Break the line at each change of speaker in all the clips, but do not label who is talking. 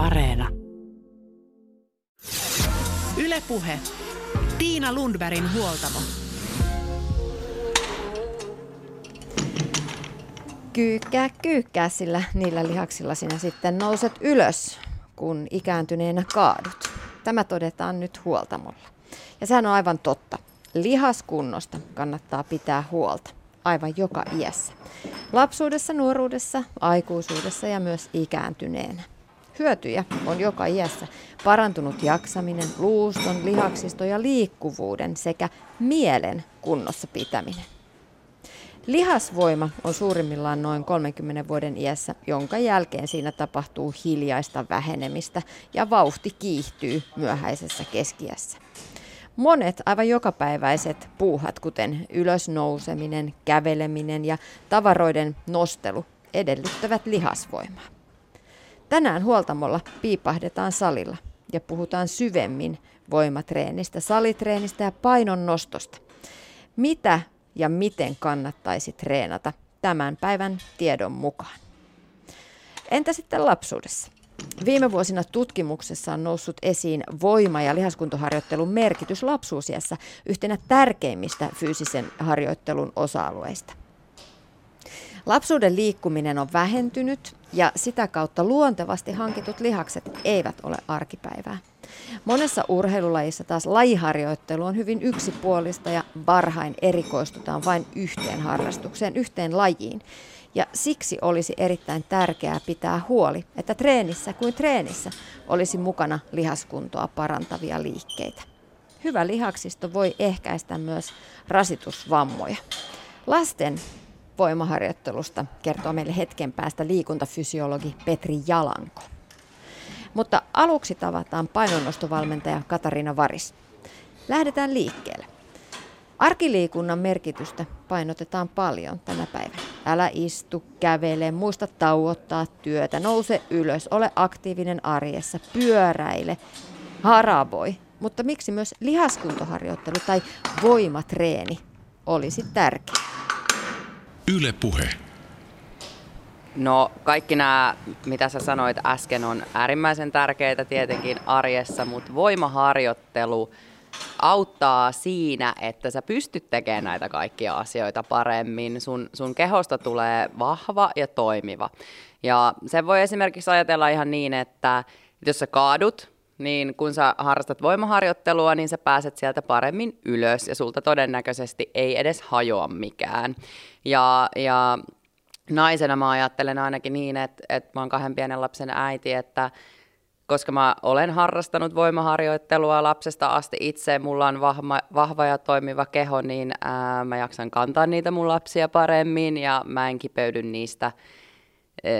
Areena. Ylepuhe. Tiina Lundbergin huoltamo.
Kyykkää, kyykkää, sillä niillä lihaksilla sinä sitten nouset ylös, kun ikääntyneenä kaadut. Tämä todetaan nyt huoltamolla. Ja sehän on aivan totta. Lihaskunnosta kannattaa pitää huolta aivan joka iässä. Lapsuudessa, nuoruudessa, aikuisuudessa ja myös ikääntyneenä. Hyötyjä on joka iässä parantunut jaksaminen, luuston, lihaksisto ja liikkuvuuden sekä mielen kunnossa pitäminen. Lihasvoima on suurimmillaan noin 30 vuoden iässä, jonka jälkeen siinä tapahtuu hiljaista vähenemistä ja vauhti kiihtyy myöhäisessä keskiässä. Monet aivan jokapäiväiset puuhat, kuten ylösnouseminen, käveleminen ja tavaroiden nostelu, edellyttävät lihasvoimaa. Tänään huoltamolla piipahdetaan salilla ja puhutaan syvemmin voimatreenistä, salitreenistä ja painon nostosta. Mitä ja miten kannattaisi treenata tämän päivän tiedon mukaan? Entä sitten lapsuudessa? Viime vuosina tutkimuksessa on noussut esiin voima- ja lihaskuntoharjoittelun merkitys lapsuusiassa yhtenä tärkeimmistä fyysisen harjoittelun osa-alueista. Lapsuuden liikkuminen on vähentynyt ja sitä kautta luontevasti hankitut lihakset eivät ole arkipäivää. Monessa urheilulajissa taas lajiharjoittelu on hyvin yksipuolista ja varhain erikoistutaan vain yhteen harrastukseen, yhteen lajiin. Ja siksi olisi erittäin tärkeää pitää huoli, että treenissä kuin treenissä olisi mukana lihaskuntoa parantavia liikkeitä. Hyvä lihaksisto voi ehkäistä myös rasitusvammoja. Lasten voimaharjoittelusta kertoo meille hetken päästä liikuntafysiologi Petri Jalanko. Mutta aluksi tavataan painonnostovalmentaja Katariina Varis. Lähdetään liikkeelle. Arkiliikunnan merkitystä painotetaan paljon tänä päivänä. Älä istu, kävele, muista tauottaa työtä, nouse ylös, ole aktiivinen arjessa, pyöräile, haravoi. Mutta miksi myös lihaskuntoharjoittelu tai voimatreeni olisi tärkeä?
Yle Puhe.
No kaikki nämä, mitä sä sanoit äsken, on äärimmäisen tärkeitä tietenkin arjessa, mutta voimaharjoittelu auttaa siinä, että sä pystyt tekemään näitä kaikkia asioita paremmin. Sun, sun kehosta tulee vahva ja toimiva. Ja se voi esimerkiksi ajatella ihan niin, että jos sä kaadut, niin kun sä harrastat voimaharjoittelua, niin sä pääset sieltä paremmin ylös ja sulta todennäköisesti ei edes hajoa mikään. Ja, ja naisena mä ajattelen ainakin niin, että, että mä oon kahden pienen lapsen äiti, että koska mä olen harrastanut voimaharjoittelua lapsesta asti itse, mulla on vahva, vahva ja toimiva keho, niin ää, mä jaksan kantaa niitä mun lapsia paremmin ja mä en kipeydy niistä,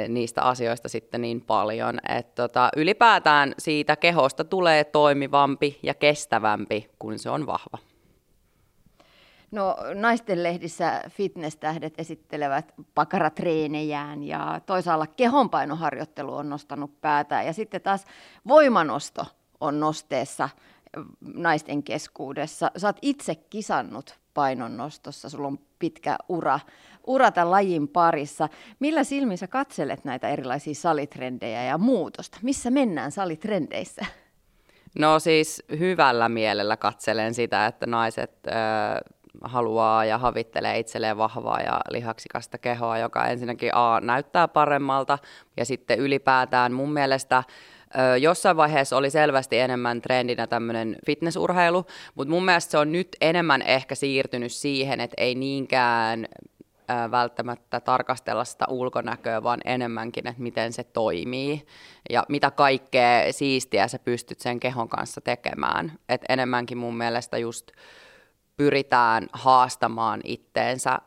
niistä asioista sitten niin paljon. Et tota, ylipäätään siitä kehosta tulee toimivampi ja kestävämpi, kun se on vahva.
No naisten lehdissä fitness-tähdet esittelevät pakaratreenejään ja toisaalla kehonpainoharjoittelu on nostanut päätä ja sitten taas voimanosto on nosteessa naisten keskuudessa. Sä oot itse kisannut painonnostossa, sulla on pitkä ura, ura tämän lajin parissa. Millä silmin sä katselet näitä erilaisia salitrendejä ja muutosta? Missä mennään salitrendeissä?
No siis hyvällä mielellä katselen sitä, että naiset... Öö haluaa ja havittelee itselleen vahvaa ja lihaksikasta kehoa, joka ensinnäkin A, näyttää paremmalta ja sitten ylipäätään mun mielestä jossain vaiheessa oli selvästi enemmän trendinä tämmöinen fitnessurheilu, mutta mun mielestä se on nyt enemmän ehkä siirtynyt siihen, että ei niinkään välttämättä tarkastella sitä ulkonäköä, vaan enemmänkin, että miten se toimii ja mitä kaikkea siistiä sä pystyt sen kehon kanssa tekemään. Et enemmänkin mun mielestä just pyritään haastamaan itteensä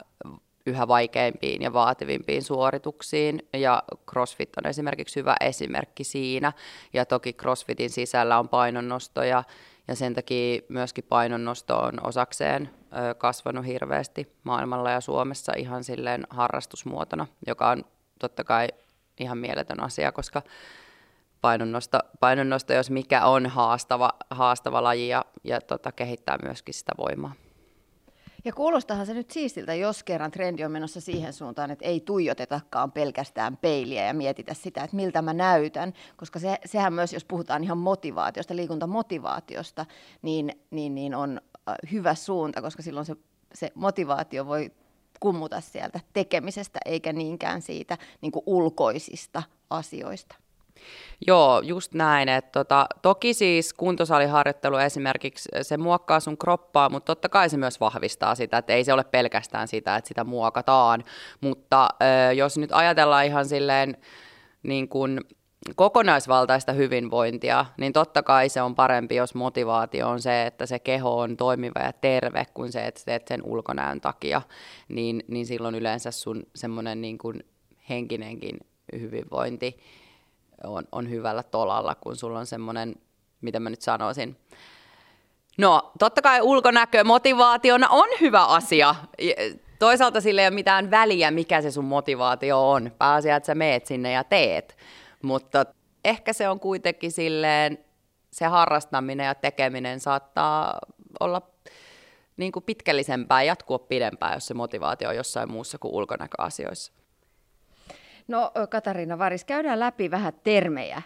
yhä vaikeimpiin ja vaativimpiin suorituksiin, ja CrossFit on esimerkiksi hyvä esimerkki siinä, ja toki CrossFitin sisällä on painonnostoja, ja sen takia myöskin painonnosto on osakseen kasvanut hirveästi maailmalla ja Suomessa ihan silleen harrastusmuotona, joka on totta kai ihan mieletön asia, koska painonnosto, painonnosto jos mikä on haastava, haastava laji ja, ja tota, kehittää myöskin sitä voimaa.
Ja kuulostahan se nyt siistiltä, jos kerran trendi on menossa siihen suuntaan, että ei tuijotetakaan pelkästään peiliä ja mietitä sitä, että miltä mä näytän, koska se, sehän myös, jos puhutaan ihan motivaatiosta, liikuntamotivaatiosta, niin, niin, niin on äh, hyvä suunta, koska silloin se, se motivaatio voi kummuta sieltä tekemisestä eikä niinkään siitä niin ulkoisista asioista.
Joo, just näin. Että tota, toki siis kuntosaliharjoittelu esimerkiksi, se muokkaa sun kroppaa, mutta totta kai se myös vahvistaa sitä, että ei se ole pelkästään sitä, että sitä muokataan. Mutta äh, jos nyt ajatellaan ihan silleen niin kuin kokonaisvaltaista hyvinvointia, niin totta kai se on parempi, jos motivaatio on se, että se keho on toimiva ja terve, kuin se, että teet sen ulkonäön takia, niin, niin silloin yleensä sun semmoinen niin henkinenkin hyvinvointi on, on hyvällä tolalla, kun sulla on semmoinen, mitä mä nyt sanoisin, No, totta kai ulkonäkö motivaationa on hyvä asia. Toisaalta sille ei ole mitään väliä, mikä se sun motivaatio on. Pääasia, että sä meet sinne ja teet. Mutta ehkä se on kuitenkin silleen, se harrastaminen ja tekeminen saattaa olla niin kuin pitkällisempää, jatkua pidempään, jos se motivaatio on jossain muussa kuin ulkonäköasioissa.
No Katariina Varis, käydään läpi vähän termejä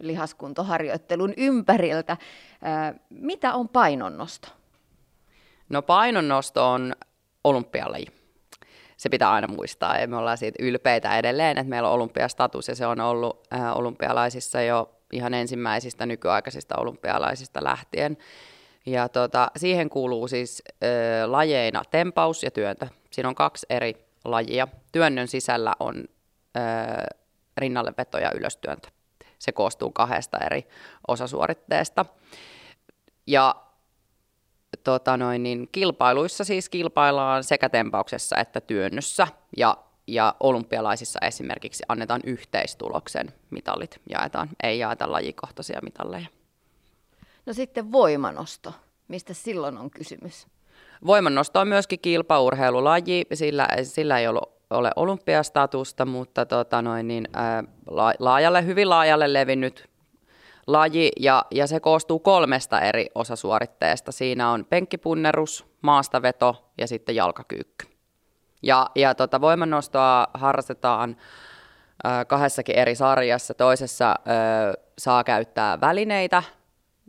lihaskuntoharjoittelun ympäriltä. Mitä on painonnosto?
No painonnosto on olympialaji. Se pitää aina muistaa ja me ollaan siitä ylpeitä edelleen, että meillä on olympiastatus ja se on ollut olympialaisissa jo ihan ensimmäisistä nykyaikaisista olympialaisista lähtien. Ja tota, siihen kuuluu siis ö, lajeina tempaus ja työntö. Siinä on kaksi eri lajia. Työnnön sisällä on rinnalle veto ja ylöstyöntö. Se koostuu kahdesta eri osasuoritteesta. Ja tota noin, niin kilpailuissa siis kilpaillaan sekä tempauksessa että työnnössä ja, ja olympialaisissa esimerkiksi annetaan yhteistuloksen mitalit jaetaan, ei jaeta lajikohtaisia mitalleja.
No sitten voimanosto, mistä silloin on kysymys?
Voimannosto on myöskin kilpaurheilulaji, sillä, sillä ei ollut ole olympiastatusta, mutta tota noin, niin, ää, laajalle, hyvin laajalle levinnyt laji ja, ja se koostuu kolmesta eri osasuoritteesta. Siinä on penkkipunnerus, maastaveto ja sitten jalkakyykky. Ja, ja tota, voimannostoa harrastetaan ää, kahdessakin eri sarjassa. Toisessa ää, saa käyttää välineitä,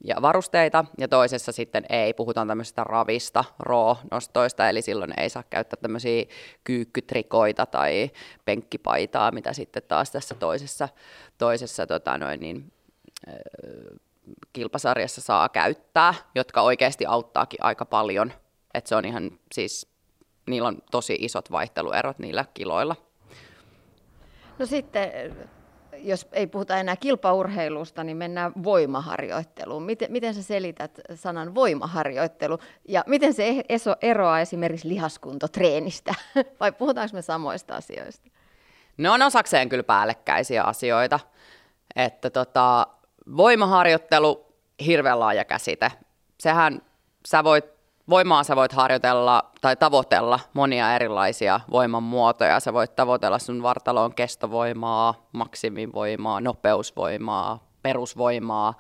ja varusteita, ja toisessa sitten ei, puhutaan tämmöisestä ravista, roo-nostoista, eli silloin ei saa käyttää tämmöisiä kyykkytrikoita tai penkkipaitaa, mitä sitten taas tässä toisessa, toisessa tota noin, niin, kilpasarjassa saa käyttää, jotka oikeasti auttaakin aika paljon, että se on ihan siis, niillä on tosi isot vaihteluerot niillä kiloilla.
No sitten jos ei puhuta enää kilpaurheilusta, niin mennään voimaharjoitteluun. Miten, miten sä selität sanan voimaharjoittelu ja miten se eroaa esimerkiksi lihaskuntotreenistä? Vai puhutaanko me samoista asioista?
Ne on osakseen kyllä päällekkäisiä asioita. Että tota, voimaharjoittelu, hirveän laaja käsite. Sehän sä voit voimaa sä voit harjoitella tai tavoitella monia erilaisia voiman muotoja. Sä voit tavoitella sun vartaloon kestovoimaa, maksimivoimaa, nopeusvoimaa, perusvoimaa.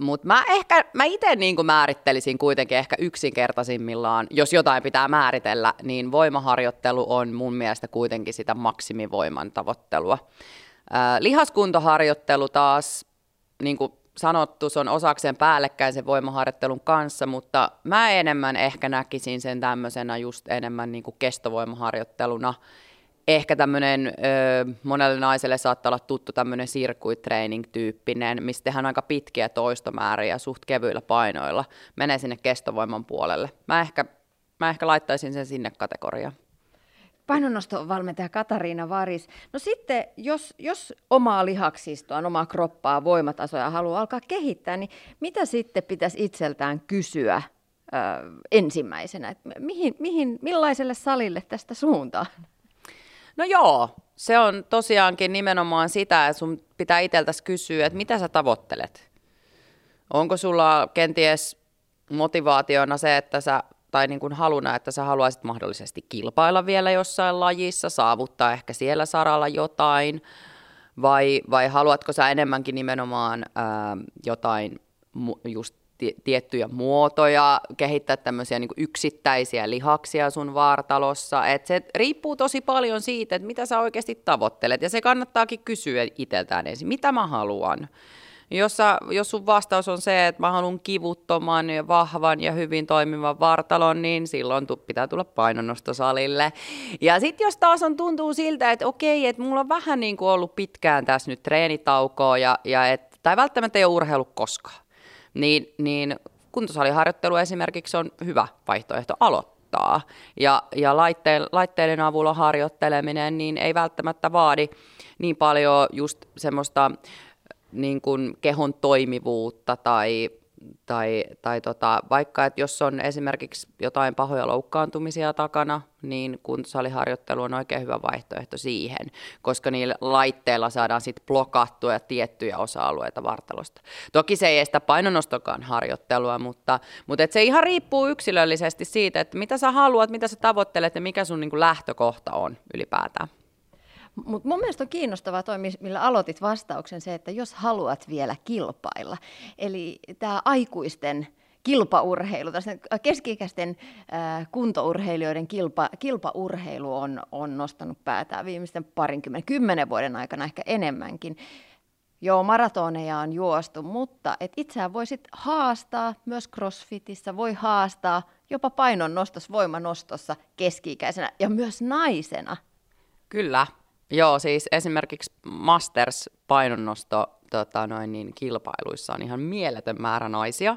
Mutta mä ehkä, mä itse niin määrittelisin kuitenkin ehkä yksinkertaisimmillaan, jos jotain pitää määritellä, niin voimaharjoittelu on mun mielestä kuitenkin sitä maksimivoiman tavoittelua. Ää, lihaskuntoharjoittelu taas, niin kuin sanottu, se on osakseen päällekkäin sen voimaharjoittelun kanssa, mutta mä enemmän ehkä näkisin sen tämmöisenä just enemmän niin kuin kestovoimaharjoitteluna. Ehkä tämmöinen monelle naiselle saattaa olla tuttu tämmöinen circuit training-tyyppinen, missä tehdään aika pitkiä toistomääriä suht kevyillä painoilla. Menee sinne kestovoiman puolelle. Mä ehkä, mä ehkä laittaisin sen sinne kategoriaan
painonnostovalmentaja Katariina Varis. No sitten, jos, jos omaa lihaksistoa, omaa kroppaa, voimatasoja haluaa alkaa kehittää, niin mitä sitten pitäisi itseltään kysyä ö, ensimmäisenä? Et mihin, mihin, millaiselle salille tästä suuntaan?
No joo, se on tosiaankin nimenomaan sitä, että sun pitää itseltäsi kysyä, että mitä sä tavoittelet. Onko sulla kenties motivaationa se, että sä tai niin kuin haluna, että sä haluaisit mahdollisesti kilpailla vielä jossain lajissa, saavuttaa ehkä siellä saralla jotain, vai, vai haluatko sä enemmänkin nimenomaan ää, jotain just tiettyjä muotoja, kehittää tämmöisiä niin yksittäisiä lihaksia sun vartalossa. Et se riippuu tosi paljon siitä, että mitä sä oikeasti tavoittelet. Ja se kannattaakin kysyä itseltään ensin, mitä mä haluan. Jos, sä, jos sun vastaus on se, että mä haluan kivuttoman ja vahvan ja hyvin toimivan vartalon, niin silloin tu, pitää tulla painonnostosalille. Ja sitten jos taas on tuntuu siltä, että okei, että mulla on vähän niin kuin ollut pitkään tässä nyt treenitaukoa ja, ja et, tai välttämättä ei ole urheilu koskaan, niin, niin kuntosaliharjoittelu esimerkiksi on hyvä vaihtoehto aloittaa. Ja, ja laitteen, laitteiden avulla harjoitteleminen niin ei välttämättä vaadi niin paljon just semmoista niin kuin kehon toimivuutta tai, tai, tai tota, vaikka, että jos on esimerkiksi jotain pahoja loukkaantumisia takana, niin kuntosaliharjoittelu on oikein hyvä vaihtoehto siihen, koska niillä laitteilla saadaan sitten blokattua tiettyjä osa-alueita vartalosta. Toki se ei estä painonostokaan harjoittelua, mutta, mutta et se ihan riippuu yksilöllisesti siitä, että mitä sä haluat, mitä sä tavoittelet ja mikä sun niin lähtökohta on ylipäätään.
Mutta mun mielestä on kiinnostavaa toi, millä aloitit vastauksen se, että jos haluat vielä kilpailla. Eli tämä aikuisten kilpaurheilu, keski-ikäisten äh, kuntourheilijoiden kilpa, kilpaurheilu on, on nostanut päätään viimeisten parinkymmenen, kymmenen vuoden aikana ehkä enemmänkin. Joo, maratoneja on juostu, mutta et itseään voisit haastaa myös crossfitissä, voi haastaa jopa painonnostossa, voimanostossa keski-ikäisenä ja myös naisena.
Kyllä, Joo, siis esimerkiksi Masters painonnosto tota noin, niin, kilpailuissa on ihan mieletön määrä naisia.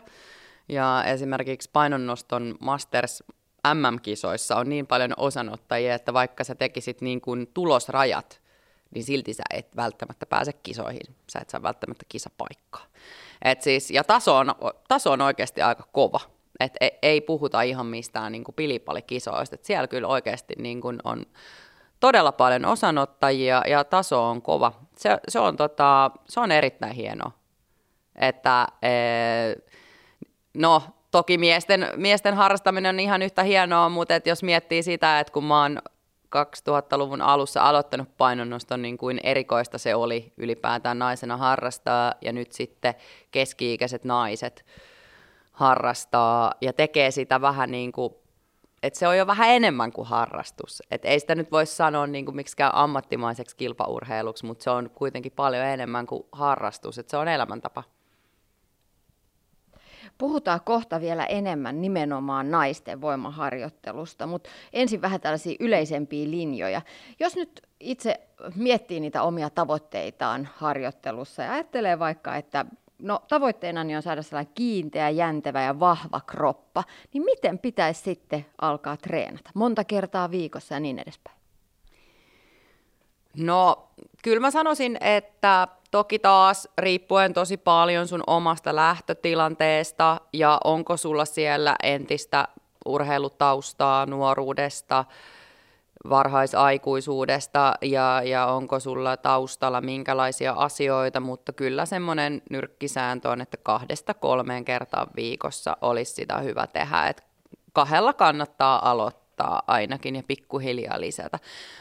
Ja esimerkiksi painonnoston Masters MM-kisoissa on niin paljon osanottajia, että vaikka sä tekisit niin kuin tulosrajat, niin silti sä et välttämättä pääse kisoihin. Sä et saa välttämättä kisapaikkaa. Et siis, ja taso on, taso on oikeasti aika kova. Et ei, ei puhuta ihan mistään niin kuin pilipalikisoista. Et siellä kyllä oikeasti niin kuin on todella paljon osanottajia ja taso on kova. Se, se, on, tota, se on erittäin hienoa. Että, e, no, toki miesten, miesten harrastaminen on ihan yhtä hienoa, mutta et jos miettii sitä, että kun mä oon 2000-luvun alussa aloittanut painonnoston, niin kuin erikoista se oli ylipäätään naisena harrastaa, ja nyt sitten keski-ikäiset naiset harrastaa ja tekee sitä vähän niin kuin että se on jo vähän enemmän kuin harrastus. Et ei sitä nyt voi sanoa niin kuin miksikään ammattimaiseksi kilpaurheiluksi, mutta se on kuitenkin paljon enemmän kuin harrastus, että se on elämäntapa.
Puhutaan kohta vielä enemmän nimenomaan naisten voimaharjoittelusta, mutta ensin vähän tällaisia yleisempiä linjoja. Jos nyt itse miettii niitä omia tavoitteitaan harjoittelussa ja ajattelee vaikka, että no tavoitteenani on saada sellainen kiinteä, jäntevä ja vahva kroppa, niin miten pitäisi sitten alkaa treenata? Monta kertaa viikossa ja niin edespäin.
No, kyllä mä sanoisin, että toki taas riippuen tosi paljon sun omasta lähtötilanteesta ja onko sulla siellä entistä urheilutaustaa nuoruudesta, varhaisaikuisuudesta ja, ja onko sulla taustalla minkälaisia asioita, mutta kyllä semmoinen nyrkkisääntö on, että kahdesta kolmeen kertaan viikossa olisi sitä hyvä tehdä, että kahdella kannattaa aloittaa ainakin ja pikkuhiljaa lisätä.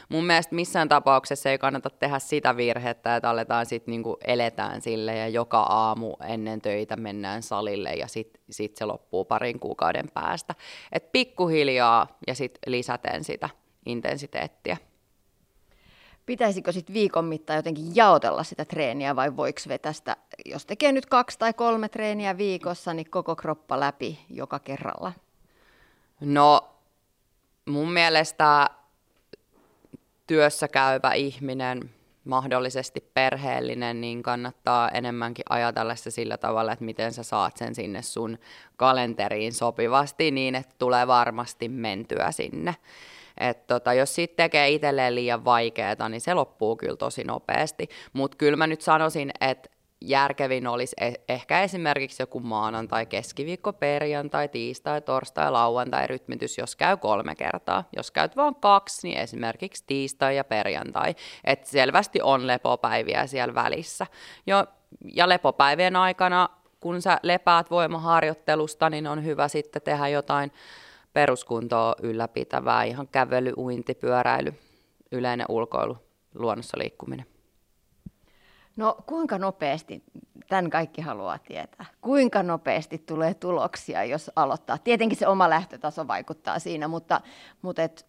Mun mielestä missään tapauksessa ei kannata tehdä sitä virhettä, että aletaan sitten niinku eletään sille ja joka aamu ennen töitä mennään salille ja sitten sit se loppuu parin kuukauden päästä. Et pikkuhiljaa ja sitten lisäten sitä intensiteettiä.
Pitäisikö sitten viikon mittaan jotenkin jaotella sitä treeniä vai voiko vetästä, jos tekee nyt kaksi tai kolme treeniä viikossa, niin koko kroppa läpi joka kerralla?
No mun mielestä työssä käyvä ihminen, mahdollisesti perheellinen, niin kannattaa enemmänkin ajatella se sillä tavalla, että miten sä saat sen sinne sun kalenteriin sopivasti niin, että tulee varmasti mentyä sinne. Et tota, jos sitten tekee itselleen liian vaikeaa, niin se loppuu kyllä tosi nopeasti. Mutta kyllä mä nyt sanoisin, että järkevin olisi e- ehkä esimerkiksi joku maanantai, keskiviikko, perjantai, tiistai, torstai, lauantai rytmitys, jos käy kolme kertaa. Jos käyt vain kaksi, niin esimerkiksi tiistai ja perjantai. Et selvästi on lepopäiviä siellä välissä. Jo, ja lepopäivien aikana, kun sä lepäät voimaharjoittelusta, niin on hyvä sitten tehdä jotain peruskuntoa ylläpitävää, ihan kävely, uinti, pyöräily, yleinen ulkoilu, luonnossa liikkuminen.
No kuinka nopeasti Tämän kaikki haluaa tietää. Kuinka nopeasti tulee tuloksia, jos aloittaa? Tietenkin se oma lähtötaso vaikuttaa siinä, mutta, mutta et,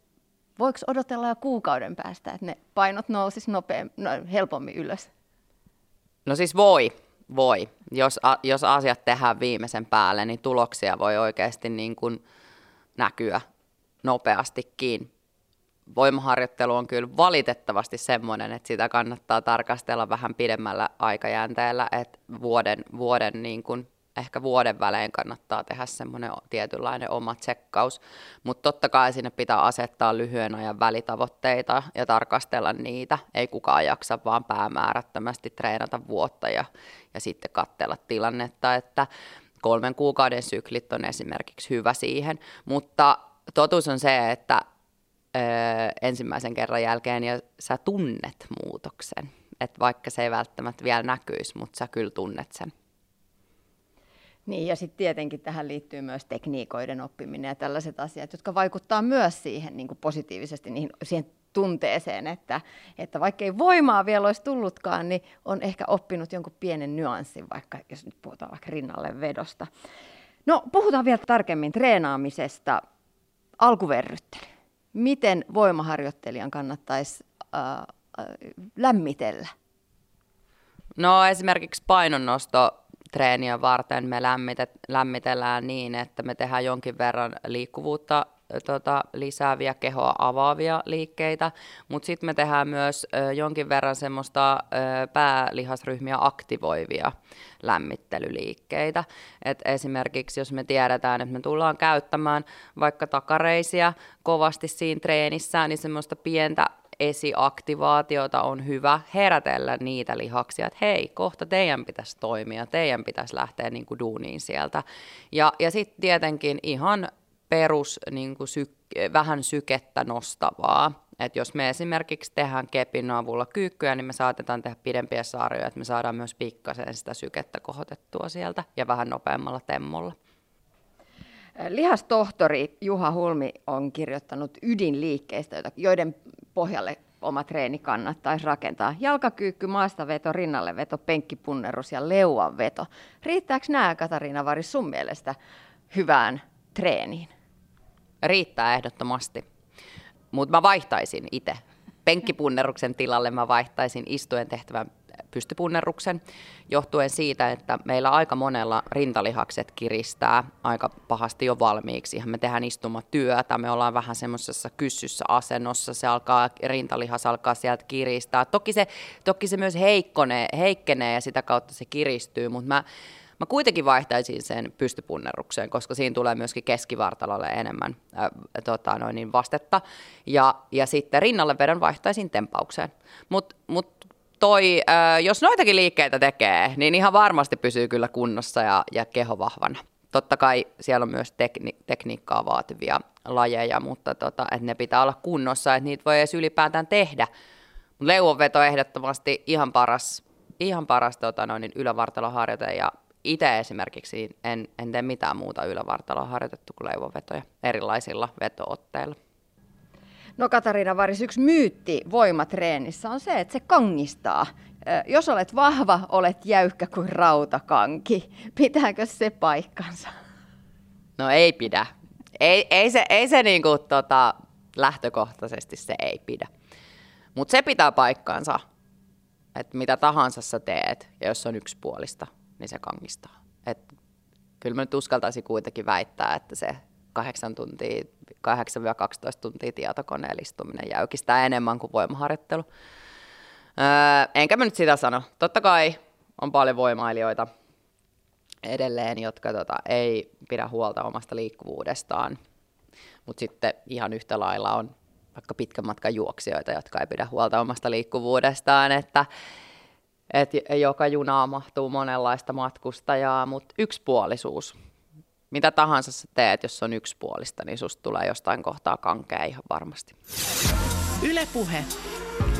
voiko odotella jo kuukauden päästä, että ne painot nousisi nopeammin, no, helpommin ylös?
No siis voi, voi. Jos, a, jos asiat tehdään viimeisen päälle, niin tuloksia voi oikeasti niin kuin näkyä nopeastikin. Voimaharjoittelu on kyllä valitettavasti semmoinen, että sitä kannattaa tarkastella vähän pidemmällä aikajänteellä, että vuoden, vuoden niin kuin ehkä vuoden välein kannattaa tehdä semmoinen tietynlainen oma tsekkaus, mutta totta kai sinne pitää asettaa lyhyen ajan välitavoitteita ja tarkastella niitä. Ei kukaan jaksa vaan päämäärättömästi treenata vuotta ja, ja sitten katsella tilannetta, että kolmen kuukauden syklit on esimerkiksi hyvä siihen, mutta totuus on se, että ö, ensimmäisen kerran jälkeen ja sä tunnet muutoksen, että vaikka se ei välttämättä vielä näkyisi, mutta sä kyllä tunnet sen.
Niin, ja sitten tietenkin tähän liittyy myös tekniikoiden oppiminen ja tällaiset asiat, jotka vaikuttaa myös siihen niin kuin positiivisesti niihin, siihen tunteeseen, että, että vaikka ei voimaa vielä olisi tullutkaan, niin on ehkä oppinut jonkun pienen nyanssin, vaikka jos nyt puhutaan vaikka rinnalle vedosta. No, puhutaan vielä tarkemmin treenaamisesta. Alkuverryttely. Miten voimaharjoittelijan kannattaisi äh, äh, lämmitellä?
No esimerkiksi painonnosto treeniä varten me lämmitellään niin, että me tehdään jonkin verran liikkuvuutta tota, lisääviä, kehoa avaavia liikkeitä, mutta sitten me tehdään myös ö, jonkin verran semmoista ö, päälihasryhmiä aktivoivia lämmittelyliikkeitä. Et esimerkiksi jos me tiedetään, että me tullaan käyttämään vaikka takareisiä kovasti siinä treenissä, niin semmoista pientä esiaktivaatiota on hyvä herätellä niitä lihaksia, että hei, kohta teidän pitäisi toimia, teidän pitäisi lähteä niin kuin duuniin sieltä. Ja, ja sitten tietenkin ihan perus niin kuin syk, vähän sykettä nostavaa. Et jos me esimerkiksi tehdään kepin avulla kyykkyä, niin me saatetaan tehdä pidempiä sarjoja, että me saadaan myös pikkasen sitä sykettä kohotettua sieltä ja vähän nopeammalla temmolla.
Lihastohtori Juha Hulmi on kirjoittanut ydinliikkeistä, joiden pohjalle oma treeni kannattaisi rakentaa. Jalkakyykky, maastaveto, rinnalleveto, penkkipunnerus ja leuanveto. Riittääkö nämä, Katariina Varis, sun mielestä hyvään treeniin?
Riittää ehdottomasti. Mutta mä vaihtaisin itse. Penkkipunneruksen tilalle mä vaihtaisin istuen tehtävän pystypunnerruksen, johtuen siitä, että meillä aika monella rintalihakset kiristää aika pahasti jo valmiiksi. Me tehdään istumatyötä, me ollaan vähän semmoisessa kyssyssä asennossa, se alkaa, rintalihas alkaa sieltä kiristää. Toki se, toki se myös heikkonee, heikkenee ja sitä kautta se kiristyy, mutta mä Mä kuitenkin vaihtaisin sen pystypunnerukseen, koska siinä tulee myöskin keskivartalolle enemmän äh, tota, noin niin vastetta. Ja, ja sitten rinnalle vedon vaihtaisin tempaukseen. Mutta mut toi, äh, jos noitakin liikkeitä tekee, niin ihan varmasti pysyy kyllä kunnossa ja, ja keho vahvana. Totta kai siellä on myös tekni- tekniikkaa vaativia lajeja, mutta tota, että ne pitää olla kunnossa, että niitä voi edes ylipäätään tehdä. Leuanveto ehdottomasti ihan paras, ihan paras tota, noin, niin ylävartaloharjoite ja itse esimerkiksi en, en tee mitään muuta ylävartaloa harjoitettu kuin leivonvetoja erilaisilla vetootteilla.
No Katariina Varis, yksi myytti voimatreenissä on se, että se kangistaa. Jos olet vahva, olet jäykkä kuin rautakanki. Pitääkö se paikkansa?
No ei pidä. Ei, ei se, ei se niinku, tota, lähtökohtaisesti se ei pidä. Mutta se pitää paikkaansa, että mitä tahansa sä teet, ja jos on yksipuolista, niin se kangistaa. Et kyllä mä nyt uskaltaisin kuitenkin väittää, että se 8 tuntia, 8-12 tuntia tietokoneen istuminen jäykistää enemmän kuin voimaharjoittelu. Öö, enkä mä nyt sitä sano. Totta kai on paljon voimailijoita edelleen, jotka tota, ei pidä huolta omasta liikkuvuudestaan, mutta sitten ihan yhtä lailla on vaikka pitkän matkan juoksijoita, jotka ei pidä huolta omasta liikkuvuudestaan, että että joka junaa mahtuu monenlaista matkustajaa, mutta yksipuolisuus. Mitä tahansa sä teet, jos on yksipuolista, niin susta tulee jostain kohtaa kankea ihan varmasti.
Ylepuhe.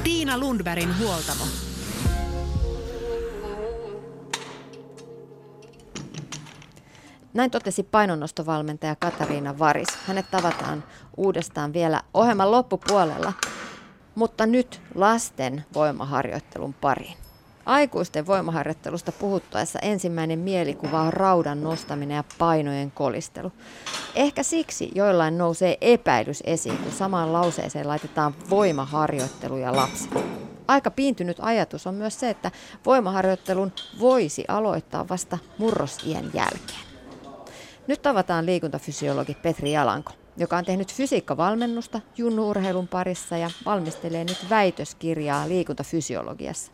Tiina Lundbergin huoltamo.
Näin totesi painonnostovalmentaja Katariina Varis. Hänet tavataan uudestaan vielä ohjelman loppupuolella, mutta nyt lasten voimaharjoittelun pariin. Aikuisten voimaharjoittelusta puhuttaessa ensimmäinen mielikuva on raudan nostaminen ja painojen kolistelu. Ehkä siksi joillain nousee epäilys esiin, kun samaan lauseeseen laitetaan voimaharjoittelu ja lapset. Aika piintynyt ajatus on myös se, että voimaharjoittelun voisi aloittaa vasta murrosien jälkeen. Nyt tavataan liikuntafysiologi Petri Jalanko, joka on tehnyt fysiikkavalmennusta junnuurheilun parissa ja valmistelee nyt väitöskirjaa liikuntafysiologiassa.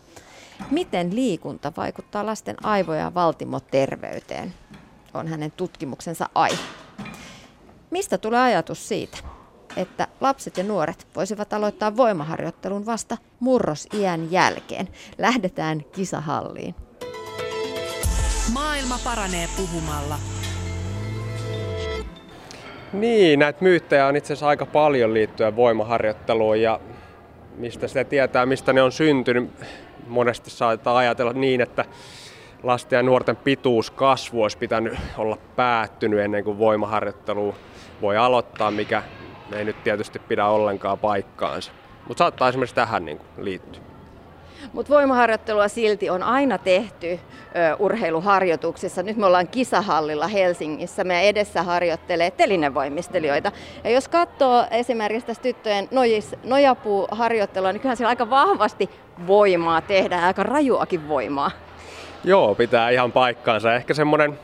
Miten liikunta vaikuttaa lasten aivo- ja valtimoterveyteen, on hänen tutkimuksensa aihe. Mistä tulee ajatus siitä, että lapset ja nuoret voisivat aloittaa voimaharjoittelun vasta murrosiän jälkeen? Lähdetään kisahalliin.
Maailma paranee puhumalla.
Niin, näitä myyttejä on itse asiassa aika paljon liittyen voimaharjoitteluun ja mistä sitä tietää, mistä ne on syntynyt. Monesti saattaa ajatella niin, että lasten ja nuorten pituuskasvu olisi pitänyt olla päättynyt ennen kuin voimaharjoittelu voi aloittaa, mikä ei nyt tietysti pidä ollenkaan paikkaansa. Mutta saattaa esimerkiksi tähän niin liittyä.
Mutta voimaharjoittelua silti on aina tehty ö, urheiluharjoituksissa. Nyt me ollaan kisahallilla Helsingissä. Me edessä harjoittelee telinevoimistelijoita. Ja jos katsoo esimerkiksi tästä tyttöjen nojis, nojapuuharjoittelua, niin kyllähän siellä aika vahvasti voimaa tehdään, aika rajuakin voimaa.
Joo, pitää ihan paikkaansa. Ehkä semmoinen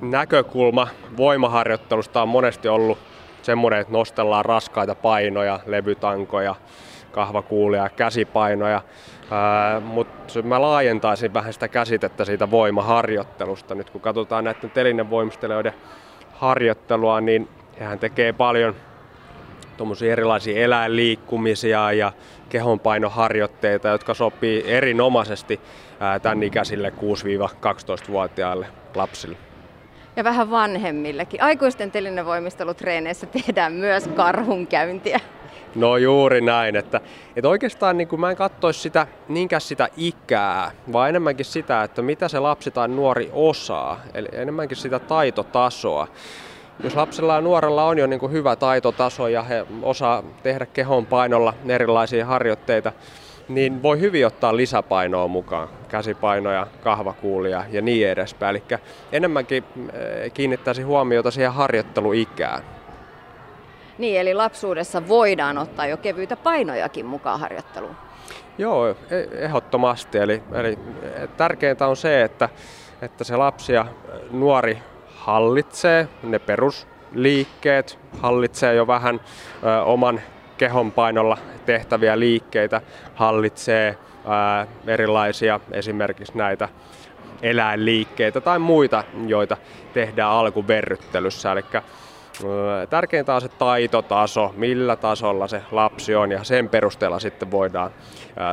näkökulma voimaharjoittelusta on monesti ollut semmoinen, että nostellaan raskaita painoja, levytankoja, kahvakuulia, käsipainoja. Mutta mä laajentaisin vähän sitä käsitettä siitä voimaharjoittelusta. Nyt kun katsotaan näiden telinevoimistelijoiden harjoittelua, niin hehän tekee paljon tuommoisia erilaisia eläinliikkumisia ja kehonpainoharjoitteita, jotka sopii erinomaisesti tämän ikäisille 6-12-vuotiaille lapsille.
Ja vähän vanhemmillekin. Aikuisten telinevoimistelutreeneissä tehdään myös karhunkäyntiä.
No juuri näin, että, että oikeastaan niin kuin mä en katsoisi sitä, niinkään sitä ikää, vaan enemmänkin sitä, että mitä se lapsi tai nuori osaa, eli enemmänkin sitä taitotasoa. Jos lapsella ja nuorella on jo niin kuin hyvä taitotaso ja he osaa tehdä kehon painolla erilaisia harjoitteita, niin voi hyvin ottaa lisäpainoa mukaan, käsipainoja, kahvakuulia ja niin edespäin. Eli enemmänkin eh, kiinnittäisi huomiota siihen harjoitteluikään.
Niin, eli lapsuudessa voidaan ottaa jo kevyitä painojakin mukaan harjoitteluun.
Joo, e- ehdottomasti. Eli, eli tärkeintä on se, että, että se lapsi ja nuori hallitsee ne perusliikkeet, hallitsee jo vähän ö, oman kehon painolla tehtäviä liikkeitä, hallitsee ö, erilaisia esimerkiksi näitä eläinliikkeitä tai muita, joita tehdään alkuverryttelyssä. Eli Tärkeintä on se taitotaso, millä tasolla se lapsi on ja sen perusteella sitten voidaan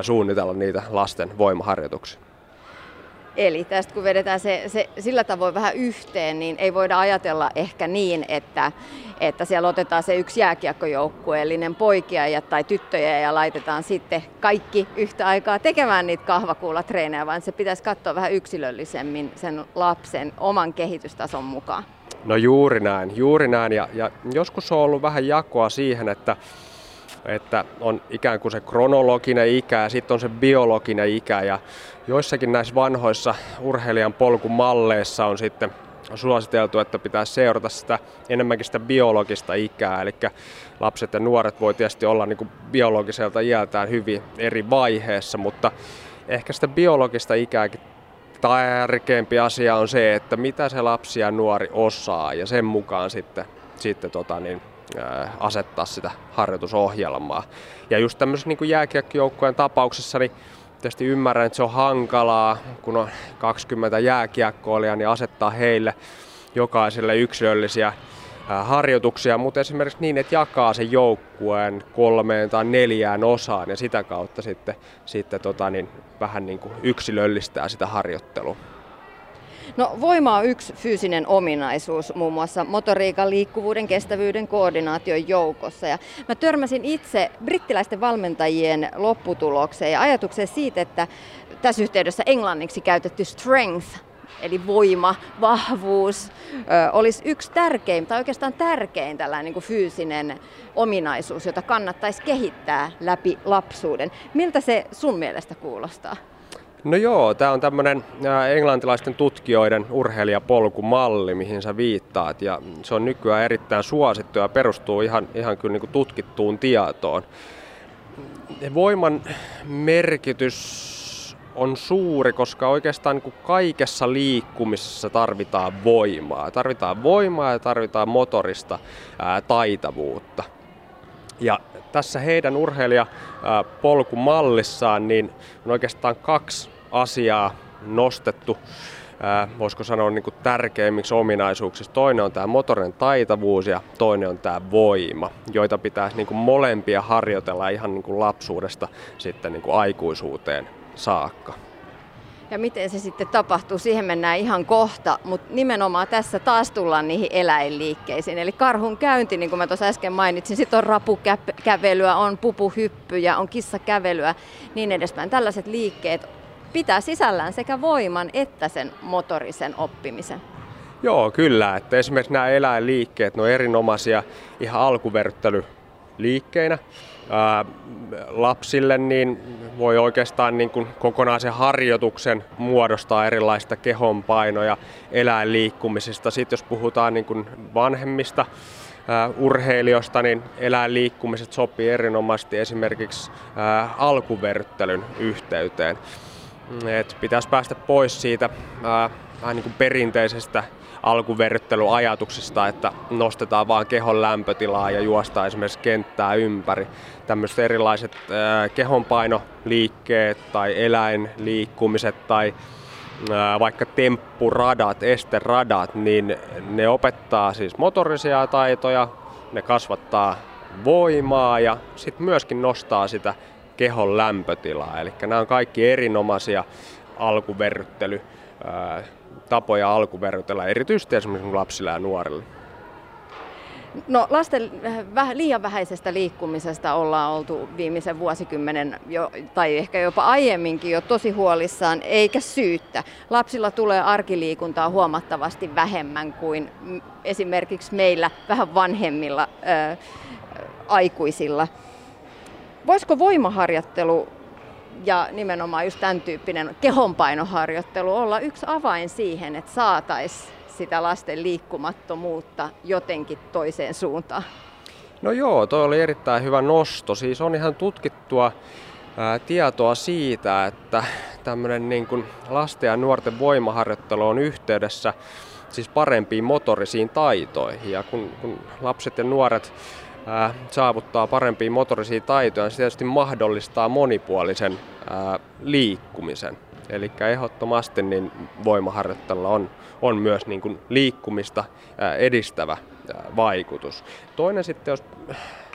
suunnitella niitä lasten voimaharjoituksia.
Eli tästä kun vedetään se, se sillä tavoin vähän yhteen, niin ei voida ajatella ehkä niin, että, että siellä otetaan se yksi jääkiekkojoukkueellinen poikia ja, tai tyttöjä ja laitetaan sitten kaikki yhtä aikaa tekemään niitä kahvakuulatreenejä, vaan se pitäisi katsoa vähän yksilöllisemmin sen lapsen oman kehitystason mukaan.
No juuri näin, juuri näin. Ja, ja joskus on ollut vähän jakoa siihen, että, että on ikään kuin se kronologinen ikä ja sitten on se biologinen ikä. Ja joissakin näissä vanhoissa urheilijan polkumalleissa on sitten suositeltu, että pitää seurata sitä enemmänkin sitä biologista ikää. Eli lapset ja nuoret voi tietysti olla niin kuin biologiselta iältään hyvin eri vaiheessa, mutta ehkä sitä biologista ikääkin tärkeämpi asia on se, että mitä se lapsi ja nuori osaa ja sen mukaan sitten, sitten tota niin, asettaa sitä harjoitusohjelmaa. Ja just tämmöisessä niin jääkiekkojoukkojen tapauksessa, niin tietysti ymmärrän, että se on hankalaa, kun on 20 jääkiekkoilijaa, niin asettaa heille jokaiselle yksilöllisiä harjoituksia, mutta esimerkiksi niin, että jakaa sen joukkueen kolmeen tai neljään osaan ja sitä kautta sitten, sitten tota, niin, vähän niin kuin yksilöllistää sitä harjoittelua.
No voima on yksi fyysinen ominaisuus muun muassa motoriikan, liikkuvuuden, kestävyyden, koordinaation joukossa. Ja mä törmäsin itse brittiläisten valmentajien lopputulokseen ja ajatukseen siitä, että tässä yhteydessä englanniksi käytetty strength eli voima, vahvuus, olisi yksi tärkein, tai oikeastaan tärkein tällainen niin kuin fyysinen ominaisuus, jota kannattaisi kehittää läpi lapsuuden. Miltä se sun mielestä kuulostaa?
No joo, tämä on tämmöinen englantilaisten tutkijoiden urheilijapolkumalli, mihin sä viittaat. Ja se on nykyään erittäin suosittu ja perustuu ihan, ihan kyllä niin tutkittuun tietoon. Voiman merkitys on suuri, koska oikeastaan niin kaikessa liikkumisessa tarvitaan voimaa. Tarvitaan voimaa ja tarvitaan motorista ää, taitavuutta. Ja tässä heidän urheilijapolkumallissaan niin on oikeastaan kaksi asiaa nostettu, voisiko sanoa niin kuin tärkeimmiksi ominaisuuksiksi. Toinen on tämä motorinen taitavuus ja toinen on tämä voima, joita pitäisi niin kuin molempia harjoitella ihan niin kuin lapsuudesta sitten niin kuin aikuisuuteen saakka.
Ja miten se sitten tapahtuu, siihen mennään ihan kohta, mutta nimenomaan tässä taas tullaan niihin eläinliikkeisiin. Eli karhun käynti, niin kuin mä tuossa äsken mainitsin, sitten on rapukävelyä, on pupuhyppyjä, on kissakävelyä, niin edespäin. Tällaiset liikkeet pitää sisällään sekä voiman että sen motorisen oppimisen.
Joo, kyllä. Että esimerkiksi nämä eläinliikkeet, ne on erinomaisia ihan alkuverttelyliikkeinä. Ää, lapsille niin voi oikeastaan niin kuin kokonaisen harjoituksen muodostaa erilaista kehonpainoja eläinliikkumisista. Sitten jos puhutaan niin kuin vanhemmista ää, urheilijoista, niin eläinliikkumiset sopii erinomaisesti esimerkiksi ää, alkuverttelyn yhteyteen. Et pitäisi päästä pois siitä ää, vähän niin kuin perinteisestä alkuverryttelyajatuksesta, että nostetaan vaan kehon lämpötilaa ja juostaan esimerkiksi kenttää ympäri. Tämmöiset erilaiset kehonpainoliikkeet tai eläinliikkumiset tai vaikka temppuradat, esteradat, niin ne opettaa siis motorisia taitoja, ne kasvattaa voimaa ja sitten myöskin nostaa sitä kehon lämpötilaa. Eli nämä on kaikki erinomaisia alkuverryttely tapoja alkuverrytellä, erityisesti esimerkiksi lapsille ja nuorille.
No lasten liian vähäisestä liikkumisesta ollaan oltu viimeisen vuosikymmenen jo, tai ehkä jopa aiemminkin jo tosi huolissaan, eikä syyttä. Lapsilla tulee arkiliikuntaa huomattavasti vähemmän kuin esimerkiksi meillä vähän vanhemmilla ää, aikuisilla. Voisiko voimaharjoittelu ja nimenomaan just tämän tyyppinen kehonpainoharjoittelu olla yksi avain siihen, että saataisiin sitä lasten liikkumattomuutta jotenkin toiseen suuntaan?
No joo, toi oli erittäin hyvä nosto. Siis on ihan tutkittua ää, tietoa siitä, että tämmöinen niin kuin lasten ja nuorten voimaharjoittelu on yhteydessä siis parempiin motorisiin taitoihin. Ja kun, kun lapset ja nuoret ää, saavuttaa parempia motorisia taitoja, niin se tietysti mahdollistaa monipuolisen ää, liikkumisen. Eli ehdottomasti niin voimaharjoittelulla on, on myös niin kuin liikkumista edistävä vaikutus. Toinen sitten, jos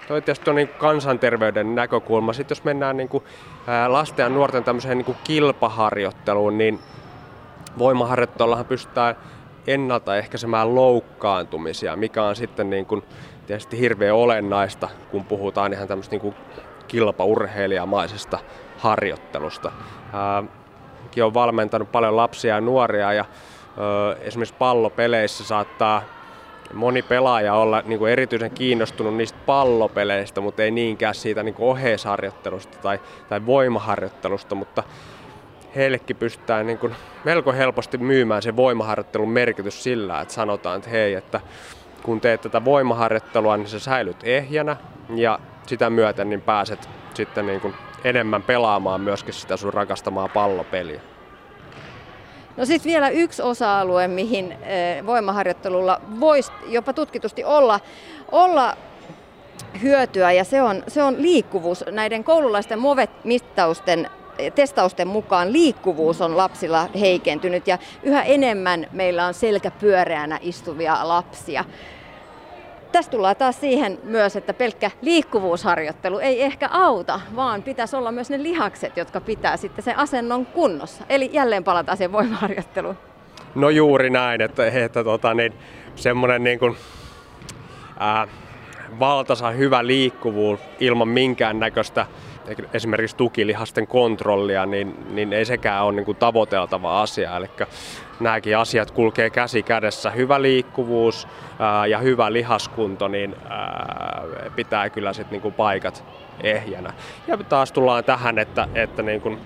Toi tietysti on niin kansanterveyden näkökulma. Sitten jos mennään niin kuin, lasten ja nuorten tämmöiseen niin kuin kilpaharjoitteluun, niin voimaharjoittelullahan pystytään ennaltaehkäisemään loukkaantumisia, mikä on sitten niin kuin tietysti hirveän olennaista, kun puhutaan ihan tämmöistä niin kilpaurheilijamaisesta harjoittelusta. Ää, on valmentanut paljon lapsia ja nuoria ja esimerkiksi pallopeleissä saattaa moni pelaaja olla niin kuin erityisen kiinnostunut niistä pallopeleistä, mutta ei niinkään siitä niin oheisharjoittelusta tai, tai voimaharjoittelusta, mutta heillekin pystytään niin kuin melko helposti myymään se voimaharjoittelun merkitys sillä, että sanotaan, että hei, että kun teet tätä voimaharjoittelua, niin sä säilyt ehjänä ja sitä myöten niin pääset sitten niin kuin enemmän pelaamaan myöskin sitä sun rakastamaa pallopeliä.
No sitten vielä yksi osa-alue, mihin voimaharjoittelulla voisi jopa tutkitusti olla, olla hyötyä ja se on, se on liikkuvuus. Näiden koululaisten MOVET-mittausten testausten mukaan liikkuvuus on lapsilla heikentynyt ja yhä enemmän meillä on selkäpyöreänä istuvia lapsia. Tästä tullaan taas siihen myös, että pelkkä liikkuvuusharjoittelu ei ehkä auta, vaan pitäisi olla myös ne lihakset, jotka pitää sitten sen asennon kunnossa. Eli jälleen palataan siihen voimaharjoitteluun.
No juuri näin, että, että tota, niin, semmoinen niin kuin, ää, valtaisa hyvä liikkuvuus ilman minkään näköistä esimerkiksi tukilihasten kontrollia, niin, niin ei sekään ole niin kuin tavoiteltava asia. Eli nämäkin asiat kulkee käsi kädessä. Hyvä liikkuvuus ää, ja hyvä lihaskunto niin ää, pitää kyllä sit niin kuin paikat ehjänä. Ja taas tullaan tähän, että, että niin kuin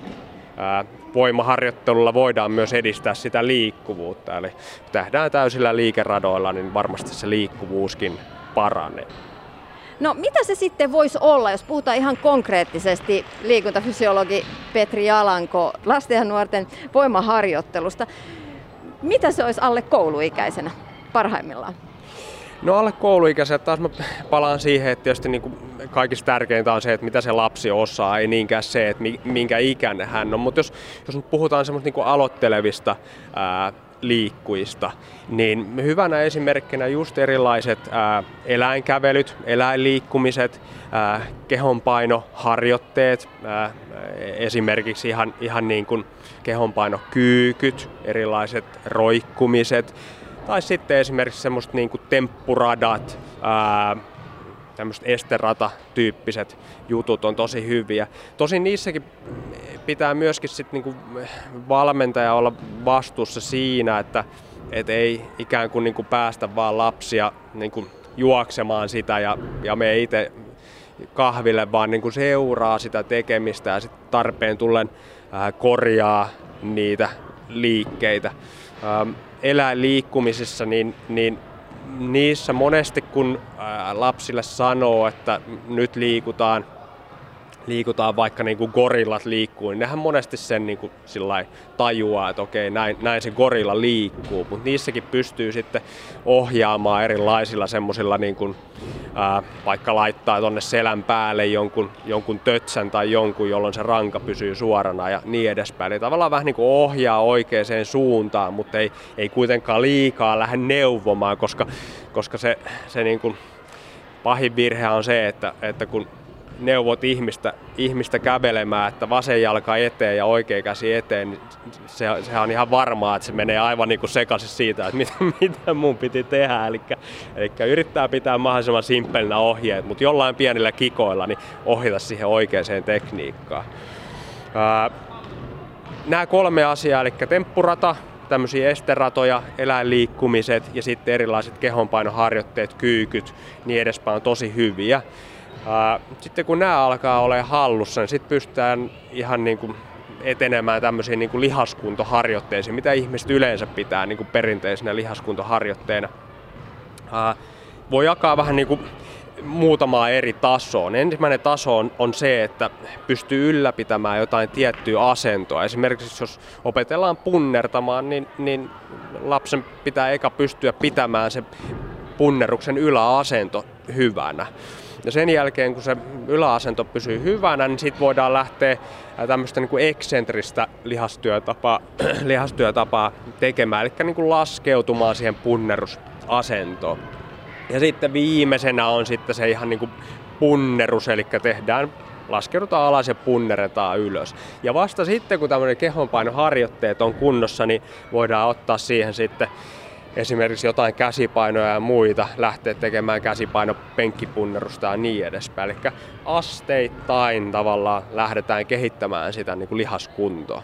voimaharjoittelulla voidaan myös edistää sitä liikkuvuutta. Eli tehdään täysillä liikeradoilla, niin varmasti se liikkuvuuskin paranee.
No mitä se sitten voisi olla, jos puhutaan ihan konkreettisesti liikuntafysiologi Petri Jalanko lasten ja nuorten voimaharjoittelusta. Mitä se olisi alle kouluikäisenä parhaimmillaan?
No alle kouluikäiset taas mä palaan siihen, että tietysti niin kuin kaikista tärkeintä on se, että mitä se lapsi osaa, ei niinkään se, että minkä ikäinen hän on. Mutta jos, jos nyt puhutaan semmoista niin aloittelevista ää, liikkuista, niin hyvänä esimerkkinä just erilaiset ää, eläinkävelyt, eläinliikkumiset, ää, kehonpainoharjoitteet, ää, esimerkiksi ihan, ihan niin kuin kehonpainokyykyt, erilaiset roikkumiset, tai sitten esimerkiksi semmoista niin kuin temppuradat, ää, tämmöiset esterata-tyyppiset jutut on tosi hyviä. Tosin niissäkin pitää myöskin sit niinku valmentaja olla vastuussa siinä, että et ei ikään kuin niinku päästä vaan lapsia niinku juoksemaan sitä ja, ja me itse kahville, vaan niinku seuraa sitä tekemistä ja sit tarpeen tullen ää, korjaa niitä liikkeitä. Ää, eläinliikkumisissa, niin, niin niissä monesti kun lapsille sanoo, että nyt liikutaan liikutaan vaikka niin kuin gorillat liikkuu, niin nehän monesti sen niin kuin tajuaa, että okei, näin, näin se gorilla liikkuu, mutta niissäkin pystyy sitten ohjaamaan erilaisilla semmoisilla, niin vaikka laittaa tonne selän päälle jonkun, jonkun tötsän tai jonkun, jolloin se ranka pysyy suorana ja niin edespäin. Eli tavallaan vähän niin kuin ohjaa oikeaan suuntaan, mutta ei, ei kuitenkaan liikaa lähde neuvomaan, koska, koska se, se niin kuin, pahin virhe on se, että, että kun neuvot ihmistä, ihmistä kävelemään, että vasen jalka eteen ja oikea käsi eteen, niin se, sehän on ihan varmaa, että se menee aivan niin kuin sekaisin siitä, että mitä, mitä mun piti tehdä. Eli, eli yrittää pitää mahdollisimman simppelinä ohjeet, mutta jollain pienillä kikoilla niin ohjata siihen oikeaan tekniikkaan. Ää, nämä kolme asiaa, eli temppurata, tämmöisiä esteratoja, eläinliikkumiset ja sitten erilaiset kehonpainoharjoitteet, kyykyt, niin edespäin on tosi hyviä. Sitten kun nämä alkaa olla hallussa, niin sitten pystytään ihan niin kuin etenemään tämmöisiin niin kuin lihaskuntoharjoitteisiin, mitä ihmiset yleensä pitää niin kuin perinteisenä lihaskuntoharjoitteena. Voi jakaa vähän niin kuin muutamaa eri tasoon. Ensimmäinen taso on, on se, että pystyy ylläpitämään jotain tiettyä asentoa. Esimerkiksi jos opetellaan punnertamaan, niin, niin lapsen pitää eka pystyä pitämään se punneruksen yläasento hyvänä. Ja sen jälkeen, kun se yläasento pysyy hyvänä, niin sitten voidaan lähteä tämmöistä niin kuin eksentristä lihastyötapaa, lihastyötapaa tekemään, eli niin kuin laskeutumaan siihen punnerusasentoon. Ja sitten viimeisenä on sitten se ihan niin kuin punnerus, eli tehdään laskeudutaan alas ja punneretaan ylös. Ja vasta sitten, kun tämmöinen kehonpainoharjoitteet on kunnossa, niin voidaan ottaa siihen sitten esimerkiksi jotain käsipainoja ja muita, lähteä tekemään käsipaino penkkipunnerusta ja niin edespäin. Eli asteittain tavallaan lähdetään kehittämään sitä niin kuin lihaskuntoa.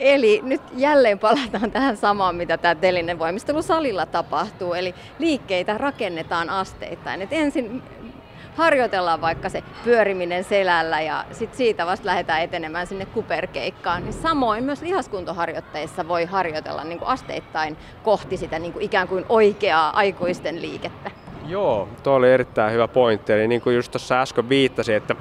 Eli nyt jälleen palataan tähän samaan, mitä tämä telinen voimistelusalilla tapahtuu. Eli liikkeitä rakennetaan asteittain. Et ensin harjoitellaan vaikka se pyöriminen selällä ja sit siitä vasta lähdetään etenemään sinne kuperkeikkaan. Niin samoin myös lihaskuntoharjoitteissa voi harjoitella niin kuin asteittain kohti sitä niin kuin ikään kuin oikeaa aikuisten liikettä.
Joo, tuo oli erittäin hyvä pointti. Eli niin kuin just tuossa äsken viittasi, että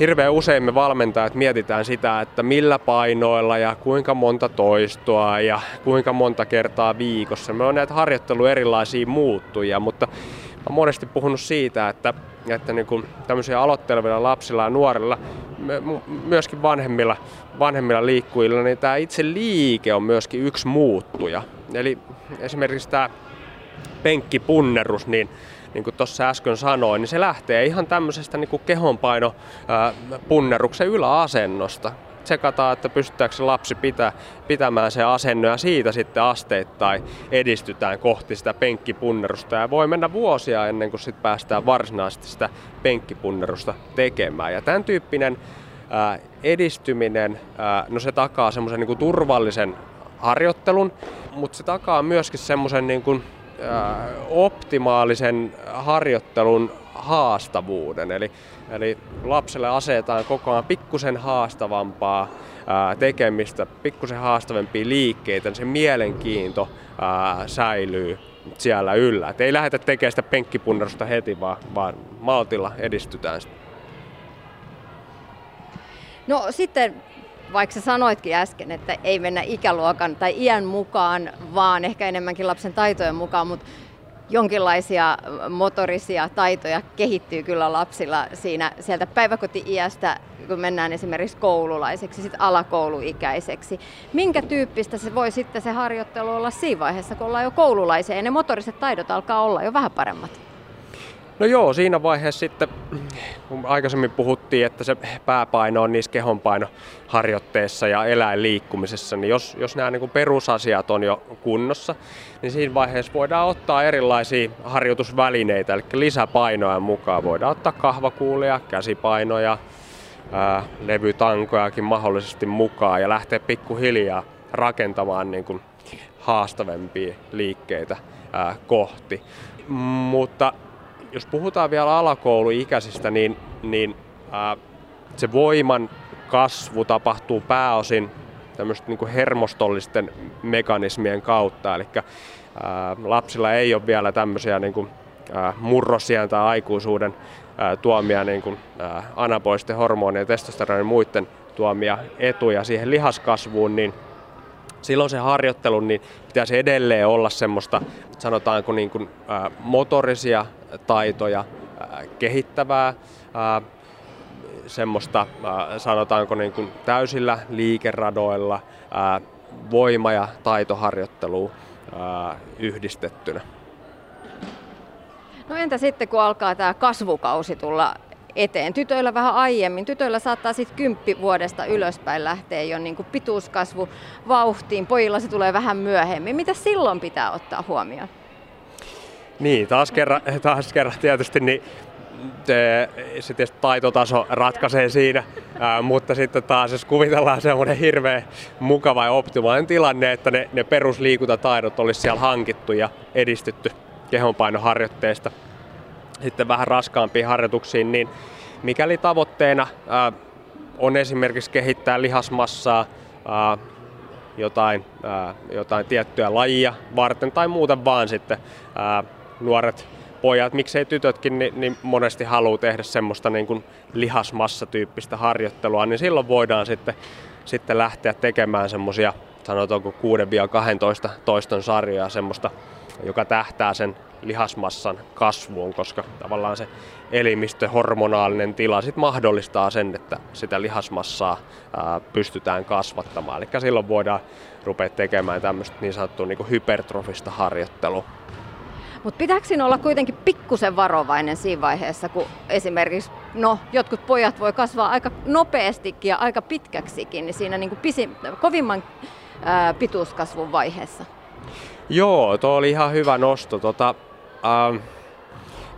hirveän usein me valmentajat mietitään sitä, että millä painoilla ja kuinka monta toistoa ja kuinka monta kertaa viikossa. Me on näitä harjoittelu erilaisia muuttujia, mutta olen monesti puhunut siitä, että, että niin kuin tämmöisiä aloittelevilla lapsilla ja nuorilla, myöskin vanhemmilla, vanhemmilla liikkujilla, niin tämä itse liike on myöskin yksi muuttuja. Eli esimerkiksi tämä penkkipunnerus, niin niin kuin tuossa äsken sanoin, niin se lähtee ihan tämmöisestä niin kuin kehonpaino punneruksen yläasennosta tsekataan, että pystytäänkö se lapsi pitää, pitämään se asenno ja siitä sitten asteittain edistytään kohti sitä penkkipunnerusta. Ja voi mennä vuosia ennen kuin sitten päästään varsinaisesti sitä penkkipunnerusta tekemään. Ja tämän tyyppinen ää, edistyminen, ää, no se takaa semmoisen niin turvallisen harjoittelun, mutta se takaa myöskin semmoisen niin kuin optimaalisen harjoittelun haastavuuden. Eli, eli lapselle asetetaan koko ajan pikkusen haastavampaa ää, tekemistä, pikkusen haastavempia liikkeitä, niin se mielenkiinto ää, säilyy siellä yllä. Et ei lähdetä tekemään sitä penkkipunnerusta heti, vaan, vaan maltilla edistytään sitä.
No sitten vaikka sä sanoitkin äsken, että ei mennä ikäluokan tai iän mukaan, vaan ehkä enemmänkin lapsen taitojen mukaan, mutta jonkinlaisia motorisia taitoja kehittyy kyllä lapsilla siinä sieltä päiväkoti-iästä, kun mennään esimerkiksi koululaiseksi, sitten alakouluikäiseksi. Minkä tyyppistä se voi sitten se harjoittelu olla siinä vaiheessa, kun ollaan jo koululaisia ja ne motoriset taidot alkaa olla jo vähän paremmat?
No joo, siinä vaiheessa sitten, kun aikaisemmin puhuttiin, että se pääpaino on niissä kehonpainoharjoitteissa ja eläinliikkumisessa, niin jos, jos nämä niin kuin perusasiat on jo kunnossa, niin siinä vaiheessa voidaan ottaa erilaisia harjoitusvälineitä, eli lisäpainoja mukaan. Voidaan ottaa kahvakuulia, käsipainoja, ää, levytankojakin mahdollisesti mukaan ja lähteä pikkuhiljaa rakentamaan niin kuin haastavempia liikkeitä ää, kohti. Mutta jos puhutaan vielä alakouluikäisistä, niin, niin ää, se voiman kasvu tapahtuu pääosin tämmöisten niin kuin hermostollisten mekanismien kautta. Eli ää, lapsilla ei ole vielä tämmöisiä niin kuin, ää, murrosien tai aikuisuuden ää, tuomia niin kuin, ää, anabolisten hormonien ja testosteronin muiden tuomia etuja siihen lihaskasvuun, niin silloin se harjoittelu niin pitäisi edelleen olla semmoista, sanotaanko niin kuin, ää, motorisia taitoja ää, kehittävää, ää, semmoista, ää, sanotaanko niin kuin täysillä liikeradoilla voima- ja taitoharjoittelua yhdistettynä.
No entä sitten, kun alkaa tämä kasvukausi tulla eteen. Tytöillä vähän aiemmin. Tytöillä saattaa sitten kymppi vuodesta ylöspäin lähteä jo niin kuin pituuskasvu vauhtiin. Pojilla se tulee vähän myöhemmin. Mitä silloin pitää ottaa huomioon?
Niin, taas kerran, taas kerran tietysti niin se, tietysti taitotaso ratkaisee siinä, ää, mutta sitten taas jos kuvitellaan semmoinen hirveän mukava ja optimaalinen tilanne, että ne, ne perusliikuntataidot olisi siellä hankittu ja edistytty kehonpainoharjoitteesta sitten vähän raskaampiin harjoituksiin, niin mikäli tavoitteena ää, on esimerkiksi kehittää lihasmassaa ää, jotain, ää, jotain tiettyä lajia varten tai muuten vaan sitten ää, nuoret pojat, miksei tytötkin, niin, niin monesti haluaa tehdä semmoista niin kuin lihasmassatyyppistä harjoittelua, niin silloin voidaan sitten, sitten lähteä tekemään semmoisia sanotaanko 6-12 toiston sarjoja, semmoista, joka tähtää sen lihasmassan kasvuun, koska tavallaan se elimistöhormonaalinen tila sit mahdollistaa sen, että sitä lihasmassaa ää, pystytään kasvattamaan. Eli silloin voidaan rupea tekemään tämmöistä niin sanottua niin hypertrofista harjoittelua.
Mutta pitääkö siinä olla kuitenkin pikkusen varovainen siinä vaiheessa, kun esimerkiksi no, jotkut pojat voi kasvaa aika nopeastikin ja aika pitkäksikin, niin siinä niin kuin pisi, kovimman ää, pituuskasvun vaiheessa?
Joo, tuo oli ihan hyvä nosto. Tota, ähm,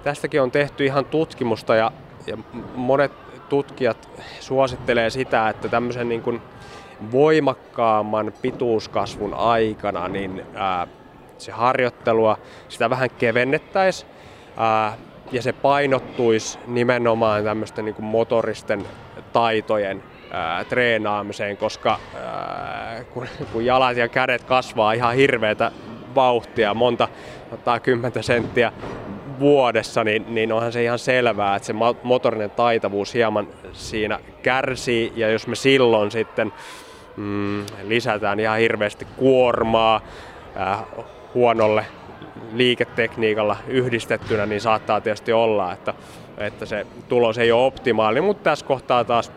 tästäkin on tehty ihan tutkimusta ja, ja monet tutkijat suosittelee sitä, että tämmöisen niin kuin voimakkaamman pituuskasvun aikana niin ää, se harjoittelua, sitä vähän kevennettäisiin ja se painottuisi nimenomaan tämmöisten niin motoristen taitojen ää, treenaamiseen, koska ää, kun, kun jalat ja kädet kasvaa ihan hirveätä vauhtia, monta ottaa kymmentä senttiä vuodessa, niin, niin onhan se ihan selvää, että se motorinen taitavuus hieman siinä kärsii, ja jos me silloin sitten mm, lisätään ihan hirveästi kuormaa huonolle liiketekniikalla yhdistettynä, niin saattaa tietysti olla, että, että se tulos ei ole optimaalinen, mutta tässä kohtaa taas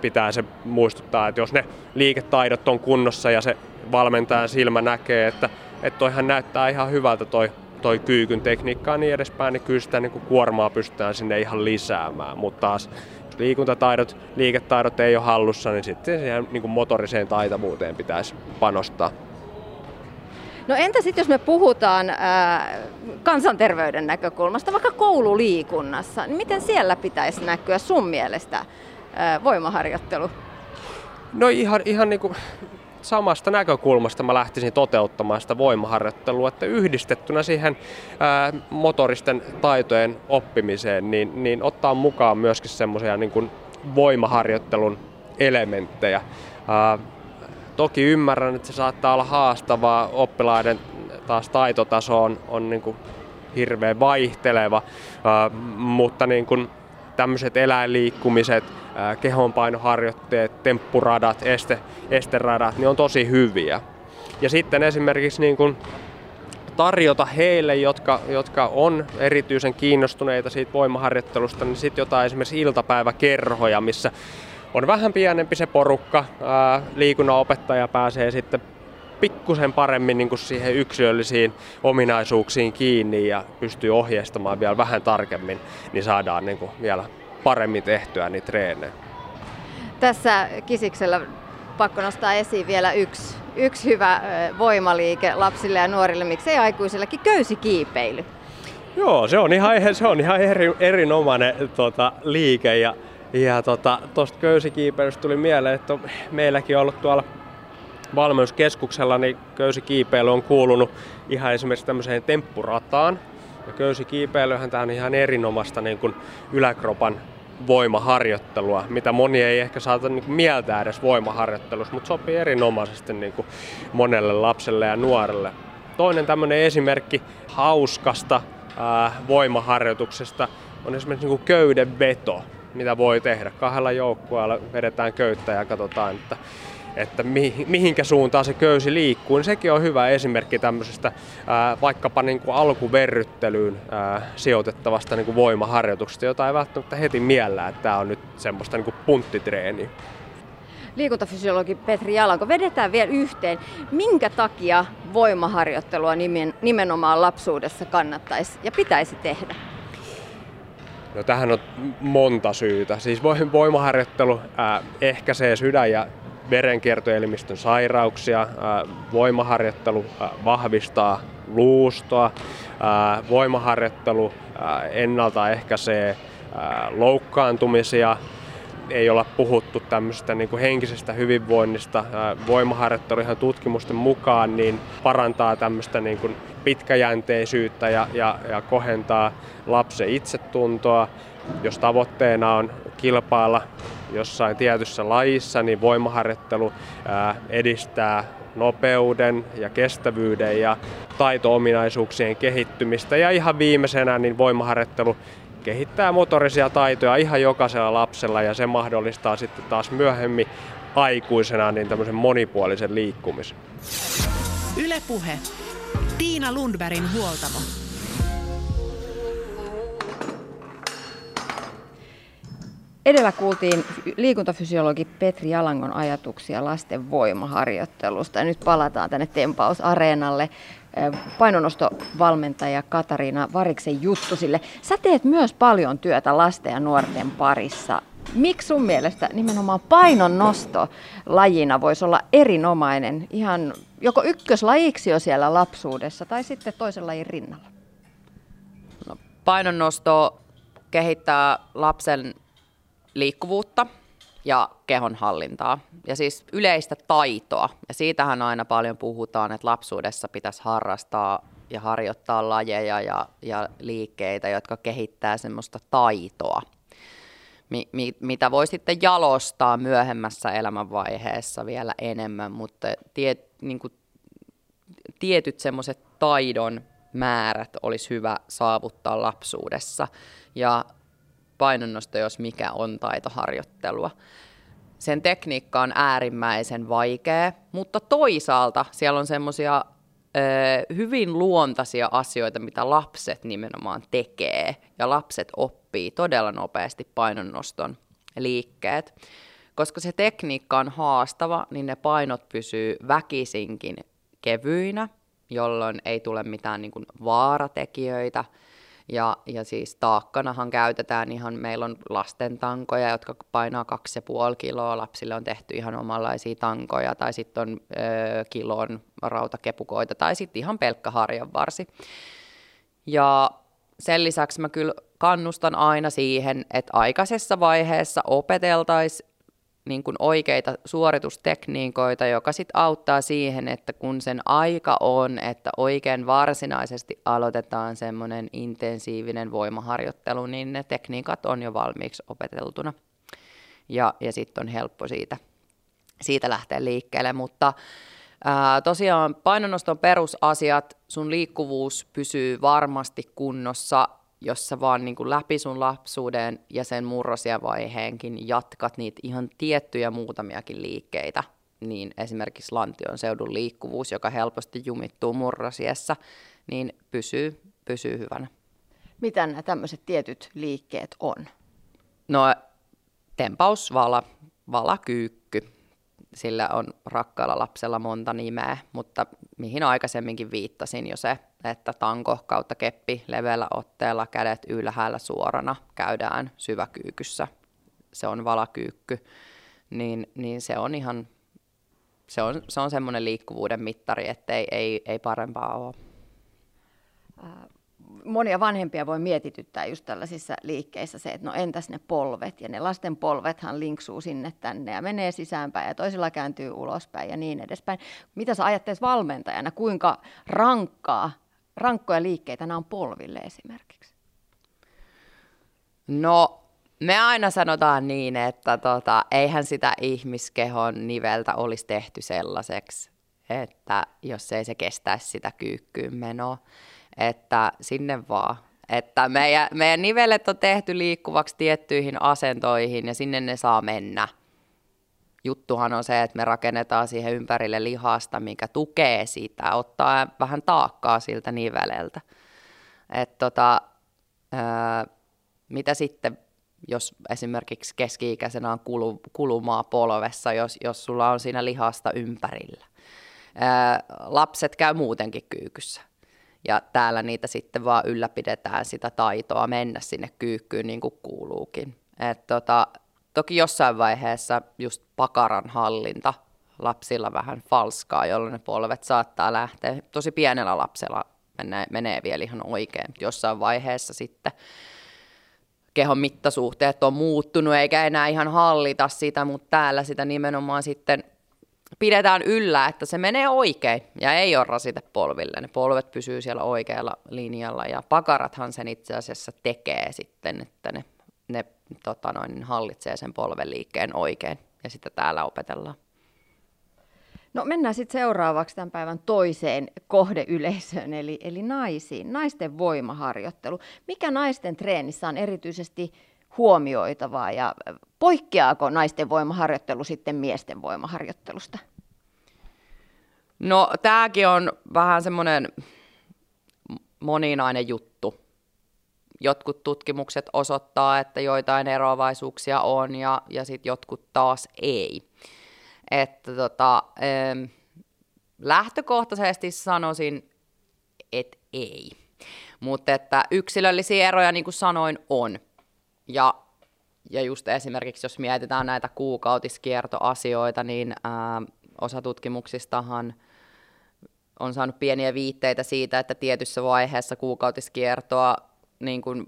pitää se muistuttaa, että jos ne liiketaidot on kunnossa ja se valmentajan silmä näkee, että, että toihan näyttää ihan hyvältä toi, toi kyykyn tekniikka ja niin edespäin, niin kyllä sitä niin kuin kuormaa pystytään sinne ihan lisäämään, mutta taas jos liikuntataidot, liiketaidot ei ole hallussa, niin sitten siihen niin kuin motoriseen taitavuuteen pitäisi panostaa.
No entä sitten jos me puhutaan ää, kansanterveyden näkökulmasta, vaikka koululiikunnassa, niin miten siellä pitäisi näkyä sun mielestä ää, voimaharjoittelu?
No ihan, ihan niin kuin samasta näkökulmasta mä lähtisin toteuttamaan sitä voimaharjoittelua, että yhdistettynä siihen ää, motoristen taitojen oppimiseen, niin, niin ottaa mukaan myöskin semmoisia niin voimaharjoittelun elementtejä. Ää, toki ymmärrän, että se saattaa olla haastavaa, oppilaiden taas taitotaso on, on niin kuin hirveän vaihteleva, ää, mutta niin kuin tämmöiset eläinliikkumiset, kehonpainoharjoitteet, temppuradat, este, esteradat, niin on tosi hyviä. Ja sitten esimerkiksi niin kuin tarjota heille, jotka, jotka on erityisen kiinnostuneita siitä voimaharjoittelusta, niin sitten jotain esimerkiksi iltapäiväkerhoja, missä on vähän pienempi se porukka, ää, liikunnanopettaja pääsee sitten pikkusen paremmin niin kuin siihen yksilöllisiin ominaisuuksiin kiinni ja pystyy ohjeistamaan vielä vähän tarkemmin, niin saadaan niin kuin vielä paremmin tehtyä niitä treenejä.
Tässä Kisiksellä pakko nostaa esiin vielä yksi, yksi hyvä voimaliike lapsille ja nuorille, miksei aikuisillekin, köysikiipeily.
Joo, se on ihan, se on ihan eri, erinomainen tota, liike ja, ja tuosta tota, köysikiipeilystä tuli mieleen, että meilläkin on ollut tuolla valmennuskeskuksella niin köysikiipeily on kuulunut ihan esimerkiksi tämmöiseen temppurataan. Ja köysikiipeilyhän tämä on ihan erinomaista niin kuin yläkropan voimaharjoittelua, mitä moni ei ehkä saata niin kuin mieltää edes voimaharjoittelussa, mutta sopii erinomaisesti niin kuin monelle lapselle ja nuorelle. Toinen tämmöinen esimerkki hauskasta ää, voimaharjoituksesta on esimerkiksi niin kuin köydenveto, mitä voi tehdä. Kahdella joukkueella vedetään köyttä ja katsotaan, että että mihinkä suuntaan se köysi liikkuu, niin sekin on hyvä esimerkki tämmöisestä ää, vaikkapa niin kuin alkuverryttelyyn ää, sijoitettavasta niin kuin voimaharjoituksesta, jota ei välttämättä heti miellä, että tämä on nyt semmoista niin kuin punttitreeniä.
Liikuntafysiologi Petri Jalanko, vedetään vielä yhteen. Minkä takia voimaharjoittelua nimen, nimenomaan lapsuudessa kannattaisi ja pitäisi tehdä?
No tähän on monta syytä. Siis voimaharjoittelu ää, ehkäisee sydän- ja verenkiertoelimistön sairauksia, voimaharjoittelu vahvistaa luustoa, voimaharjoittelu ennaltaehkäisee loukkaantumisia, ei olla puhuttu tämmöisestä niin kuin henkisestä hyvinvoinnista. Voimaharjoittelu ihan tutkimusten mukaan niin parantaa tämmöistä niin kuin pitkäjänteisyyttä ja, ja, ja kohentaa lapsen itsetuntoa. Jos tavoitteena on kilpailla jossain tietyssä lajissa, niin voimaharjoittelu edistää nopeuden ja kestävyyden ja taito-ominaisuuksien kehittymistä. Ja ihan viimeisenä niin voimaharjoittelu kehittää motorisia taitoja ihan jokaisella lapsella ja se mahdollistaa sitten taas myöhemmin aikuisena niin tämmöisen monipuolisen liikkumisen.
Ylepuhe. Tiina Lundbergin huoltamo.
Edellä kuultiin liikuntafysiologi Petri Jalangon ajatuksia lasten voimaharjoittelusta ja nyt palataan tänne Tempausareenalle painonostovalmentaja Katariina Variksen Juttusille. Sä teet myös paljon työtä lasten ja nuorten parissa. Miksi sun mielestä nimenomaan painonnosto lajina voisi olla erinomainen ihan joko ykköslajiksi jo siellä lapsuudessa tai sitten toisen lajin rinnalla?
No, painonnosto kehittää lapsen liikkuvuutta ja kehonhallintaa ja siis yleistä taitoa. Ja siitähän aina paljon puhutaan, että lapsuudessa pitäisi harrastaa ja harjoittaa lajeja ja, ja liikkeitä, jotka kehittää semmoista taitoa, mi, mi, mitä voi sitten jalostaa myöhemmässä elämänvaiheessa vielä enemmän, mutta tiet, niin kuin, tietyt semmoiset taidon määrät olisi hyvä saavuttaa lapsuudessa. Ja painonnosto, jos mikä on taitoharjoittelua. Sen tekniikka on äärimmäisen vaikea, mutta toisaalta siellä on semmoisia hyvin luontaisia asioita, mitä lapset nimenomaan tekee. Ja lapset oppii todella nopeasti painonnoston liikkeet. Koska se tekniikka on haastava, niin ne painot pysyy väkisinkin kevyinä, jolloin ei tule mitään niin kuin vaaratekijöitä – ja, ja siis taakkanahan käytetään ihan, meillä on lasten tankoja, jotka painaa 2,5 kiloa, lapsille on tehty ihan omanlaisia tankoja, tai sitten on ö, kilon rautakepukoita, tai sitten ihan pelkkä harjanvarsi. Ja sen lisäksi mä kyllä kannustan aina siihen, että aikaisessa vaiheessa opeteltaisiin niin kuin oikeita suoritustekniikoita, joka sitten auttaa siihen, että kun sen aika on, että oikein varsinaisesti aloitetaan semmoinen intensiivinen voimaharjoittelu, niin ne tekniikat on jo valmiiksi opeteltuna. Ja, ja sitten on helppo siitä, siitä lähteä liikkeelle, mutta ää, tosiaan painonnoston perusasiat, sun liikkuvuus pysyy varmasti kunnossa jos sä vaan niin kuin läpi sun lapsuuden ja sen vaiheenkin jatkat niitä ihan tiettyjä muutamiakin liikkeitä, niin esimerkiksi lantion seudun liikkuvuus, joka helposti jumittuu murrosiessa, niin pysyy, pysyy hyvänä.
Mitä nämä tämmöiset tietyt liikkeet on?
No tempaus, vala, valakyykky, sillä on rakkaalla lapsella monta nimeä, mutta mihin aikaisemminkin viittasin jo se, että tanko kautta keppi leveällä otteella, kädet ylhäällä suorana, käydään syväkyykyssä. Se on valakyykky, niin, niin se on ihan, se on, se on semmoinen liikkuvuuden mittari, että ei, ei, ei parempaa ole
monia vanhempia voi mietityttää just tällaisissa liikkeissä se, että no entäs ne polvet, ja ne lasten polvethan linksuu sinne tänne ja menee sisäänpäin ja toisilla kääntyy ulospäin ja niin edespäin. Mitä sä ajattelet valmentajana, kuinka rankkaa, rankkoja liikkeitä nämä on polville esimerkiksi?
No me aina sanotaan niin, että tota, eihän sitä ihmiskehon niveltä olisi tehty sellaiseksi, että jos ei se kestäisi sitä kyykkyyn menoa että sinne vaan. Että meidän, meidän nivelet on tehty liikkuvaksi tiettyihin asentoihin ja sinne ne saa mennä. Juttuhan on se, että me rakennetaan siihen ympärille lihasta, mikä tukee sitä, ottaa vähän taakkaa siltä niveleltä. Et tota, mitä sitten, jos esimerkiksi keski-ikäisenä on kulu, kulumaa polvessa, jos, jos sulla on siinä lihasta ympärillä. Lapset käy muutenkin kyykyssä ja täällä niitä sitten vaan ylläpidetään sitä taitoa mennä sinne kyykkyyn niin kuin kuuluukin. Et tota, toki jossain vaiheessa just pakaran hallinta lapsilla vähän falskaa, jolloin ne polvet saattaa lähteä. Tosi pienellä lapsella menee, menee vielä ihan oikein. Jossain vaiheessa sitten kehon mittasuhteet on muuttunut eikä enää ihan hallita sitä, mutta täällä sitä nimenomaan sitten pidetään yllä, että se menee oikein ja ei ole rasite polville. Ne polvet pysyy siellä oikealla linjalla ja pakarathan sen itse asiassa tekee sitten, että ne, ne tota noin, hallitsee sen polven liikkeen oikein ja sitten täällä opetellaan.
No mennään sitten seuraavaksi tämän päivän toiseen kohdeyleisöön, eli, eli naisiin. Naisten voimaharjoittelu. Mikä naisten treenissä on erityisesti huomioitavaa ja poikkeaako naisten voimaharjoittelu sitten miesten voimaharjoittelusta?
No tämäkin on vähän semmoinen moninainen juttu. Jotkut tutkimukset osoittaa, että joitain eroavaisuuksia on ja, ja sitten jotkut taas ei. Että tota, lähtökohtaisesti sanoisin, että ei. Mutta että yksilöllisiä eroja, niin kuin sanoin, on. Ja, ja just esimerkiksi, jos mietitään näitä kuukautiskiertoasioita, niin ää, osa tutkimuksistahan on saanut pieniä viitteitä siitä, että tietyssä vaiheessa kuukautiskiertoa niin kuin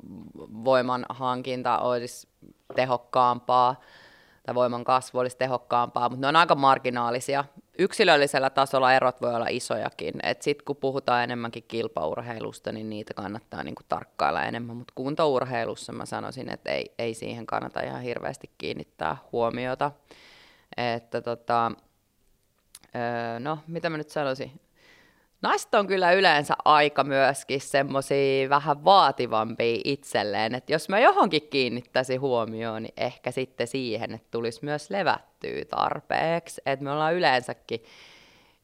voiman hankinta olisi tehokkaampaa tai voiman kasvu olisi tehokkaampaa, mutta ne on aika marginaalisia. Yksilöllisellä tasolla erot voi olla isojakin. Sitten kun puhutaan enemmänkin kilpaurheilusta, niin niitä kannattaa niinku tarkkailla enemmän. Mutta kuntourheilussa mä sanoisin, että ei, ei siihen kannata ihan hirveästi kiinnittää huomiota. Että tota, öö, no, mitä mä nyt sanoisin? Naiset on kyllä yleensä aika myöskin semmoisia vähän vaativampia itselleen, että jos mä johonkin kiinnittäisin huomioon, niin ehkä sitten siihen, että tulisi myös levättyä tarpeeksi, että me ollaan yleensäkin,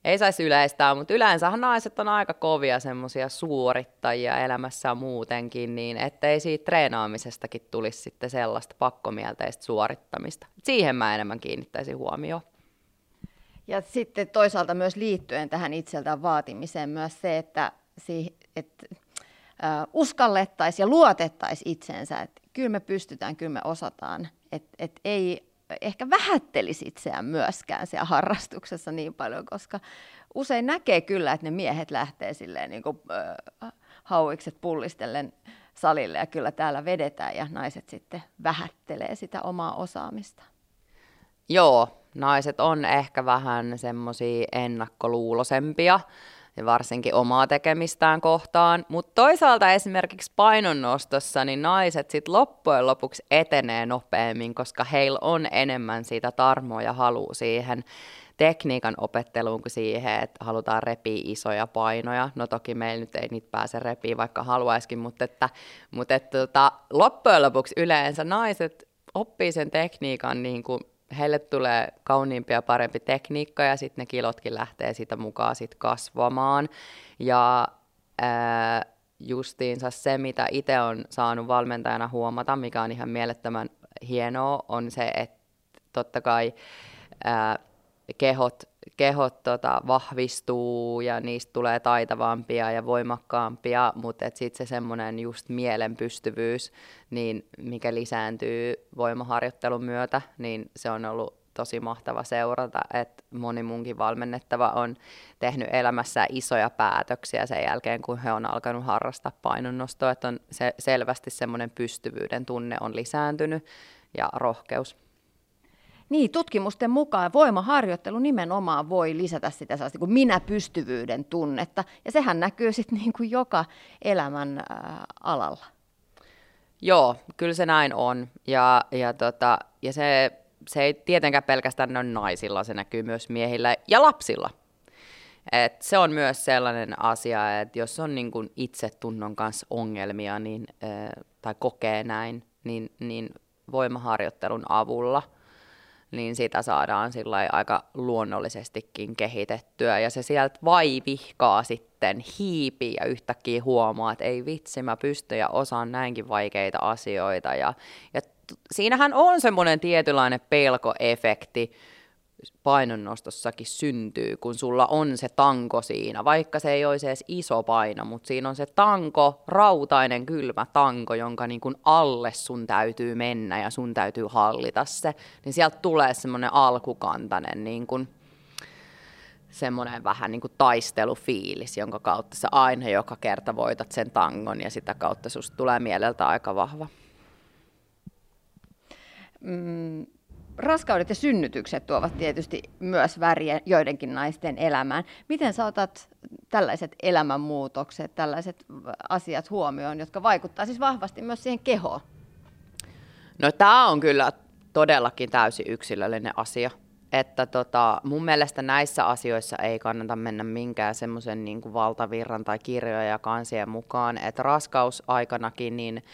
ei saisi yleistää, mutta yleensähän naiset on aika kovia semmoisia suorittajia elämässä muutenkin, niin ettei siitä treenaamisestakin tulisi sitten sellaista pakkomielteistä suorittamista. Siihen mä enemmän kiinnittäisin huomioon.
Ja sitten toisaalta myös liittyen tähän itseltään vaatimiseen myös se, että, että uskallettaisiin ja luotettaisiin itsensä, että kyllä me pystytään, kyllä me osataan, että, että ei ehkä vähättelisi itseään myöskään siellä harrastuksessa niin paljon, koska usein näkee kyllä, että ne miehet lähtee silleen niin kuin, äh, hauikset pullistellen salille ja kyllä täällä vedetään ja naiset sitten vähättelee sitä omaa osaamista.
Joo, naiset on ehkä vähän semmoisia ennakkoluulosempia ja varsinkin omaa tekemistään kohtaan. Mutta toisaalta esimerkiksi painonnostossa niin naiset sitten loppujen lopuksi etenee nopeammin, koska heillä on enemmän siitä tarmoa ja halua siihen tekniikan opetteluun kuin siihen, että halutaan repiä isoja painoja. No toki meillä nyt ei niitä pääse repiä, vaikka haluaisikin, mutta, että, mutta että, tota, loppujen lopuksi yleensä naiset oppii sen tekniikan niin kuin heille tulee kauniimpi ja parempi tekniikka ja sitten ne kilotkin lähtee sitä mukaan sit kasvamaan. Ja ää, justiinsa se, mitä itse on saanut valmentajana huomata, mikä on ihan mielettömän hienoa, on se, että totta kai ää, kehot, kehot tota, vahvistuu ja niistä tulee taitavampia ja voimakkaampia, mutta sitten se semmoinen just mielen pystyvyys, niin mikä lisääntyy voimaharjoittelun myötä, niin se on ollut tosi mahtava seurata, että moni munkin valmennettava on tehnyt elämässä isoja päätöksiä sen jälkeen, kun he on alkanut harrastaa painonnostoa, että on se, selvästi semmoinen pystyvyyden tunne on lisääntynyt ja rohkeus.
Niin, tutkimusten mukaan voimaharjoittelu nimenomaan voi lisätä sitä sellaista kuin minä-pystyvyyden tunnetta, ja sehän näkyy sitten niin kuin joka elämän äh, alalla.
Joo, kyllä se näin on, ja, ja, tota, ja se, se ei tietenkään pelkästään ole naisilla, se näkyy myös miehillä ja lapsilla. Et se on myös sellainen asia, että jos on niin kuin itsetunnon kanssa ongelmia niin, tai kokee näin, niin, niin voimaharjoittelun avulla – niin sitä saadaan aika luonnollisestikin kehitettyä. Ja se sieltä vaivihkaa sitten hiipii ja yhtäkkiä huomaa, että ei vitsi, mä pystyn ja osaan näinkin vaikeita asioita. Ja, ja siinähän on semmoinen tietynlainen pelkoefekti, painonnostossakin syntyy, kun sulla on se tanko siinä, vaikka se ei olisi edes iso paino, mutta siinä on se tanko, rautainen kylmä tanko, jonka niin kuin alle sun täytyy mennä ja sun täytyy hallita se, niin sieltä tulee semmoinen alkukantainen niin kuin, semmoinen vähän niin kuin taistelufiilis, jonka kautta sä aina joka kerta voitat sen tangon ja sitä kautta susta tulee mieleltä aika vahva.
Mm, raskaudet ja synnytykset tuovat tietysti myös väriä joidenkin naisten elämään. Miten sä otat tällaiset elämänmuutokset, tällaiset asiat huomioon, jotka vaikuttavat siis vahvasti myös siihen kehoon?
No tämä on kyllä todellakin täysin yksilöllinen asia. Että tota, mun mielestä näissä asioissa ei kannata mennä minkään semmoisen niin valtavirran tai kirjoja ja kansien mukaan, että raskausaikanakin niin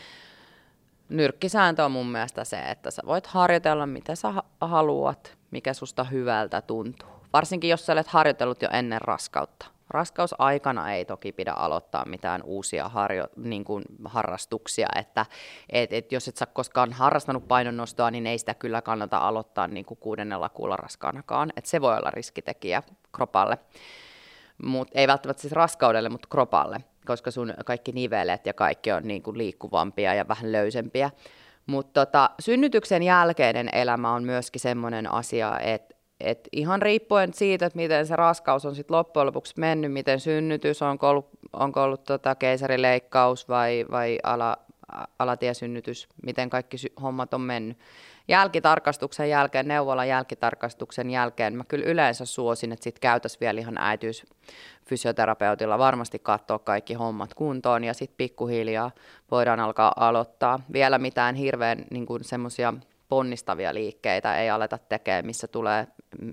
nyrkkisääntö on mun mielestä se, että sä voit harjoitella mitä sä haluat, mikä susta hyvältä tuntuu. Varsinkin jos sä olet harjoitellut jo ennen raskautta. Raskausaikana ei toki pidä aloittaa mitään uusia harjo, niin kuin harrastuksia, että et, et jos et sä koskaan harrastanut painonnostoa, niin ei sitä kyllä kannata aloittaa niin kuin kuudennella kuulla raskaanakaan, että se voi olla riskitekijä kropalle, Mut, ei välttämättä siis raskaudelle, mutta kropalle koska sun kaikki nivelet ja kaikki on niin kuin liikkuvampia ja vähän löysempiä. Mutta tota, synnytyksen jälkeinen elämä on myöskin semmoinen asia, että et ihan riippuen siitä, että miten se raskaus on sitten loppujen lopuksi mennyt, miten synnytys, onko ollut, onko ollut tota keisarileikkaus vai, vai ala, alatiesynnytys, miten kaikki sy- hommat on mennyt, jälkitarkastuksen jälkeen, neuvolan jälkitarkastuksen jälkeen, mä kyllä yleensä suosin, että sitten käytäisiin vielä ihan äitiysfysioterapeutilla varmasti katsoa kaikki hommat kuntoon ja sitten pikkuhiljaa voidaan alkaa aloittaa. Vielä mitään hirveän niin semmoisia ponnistavia liikkeitä ei aleta tekemään, missä tulee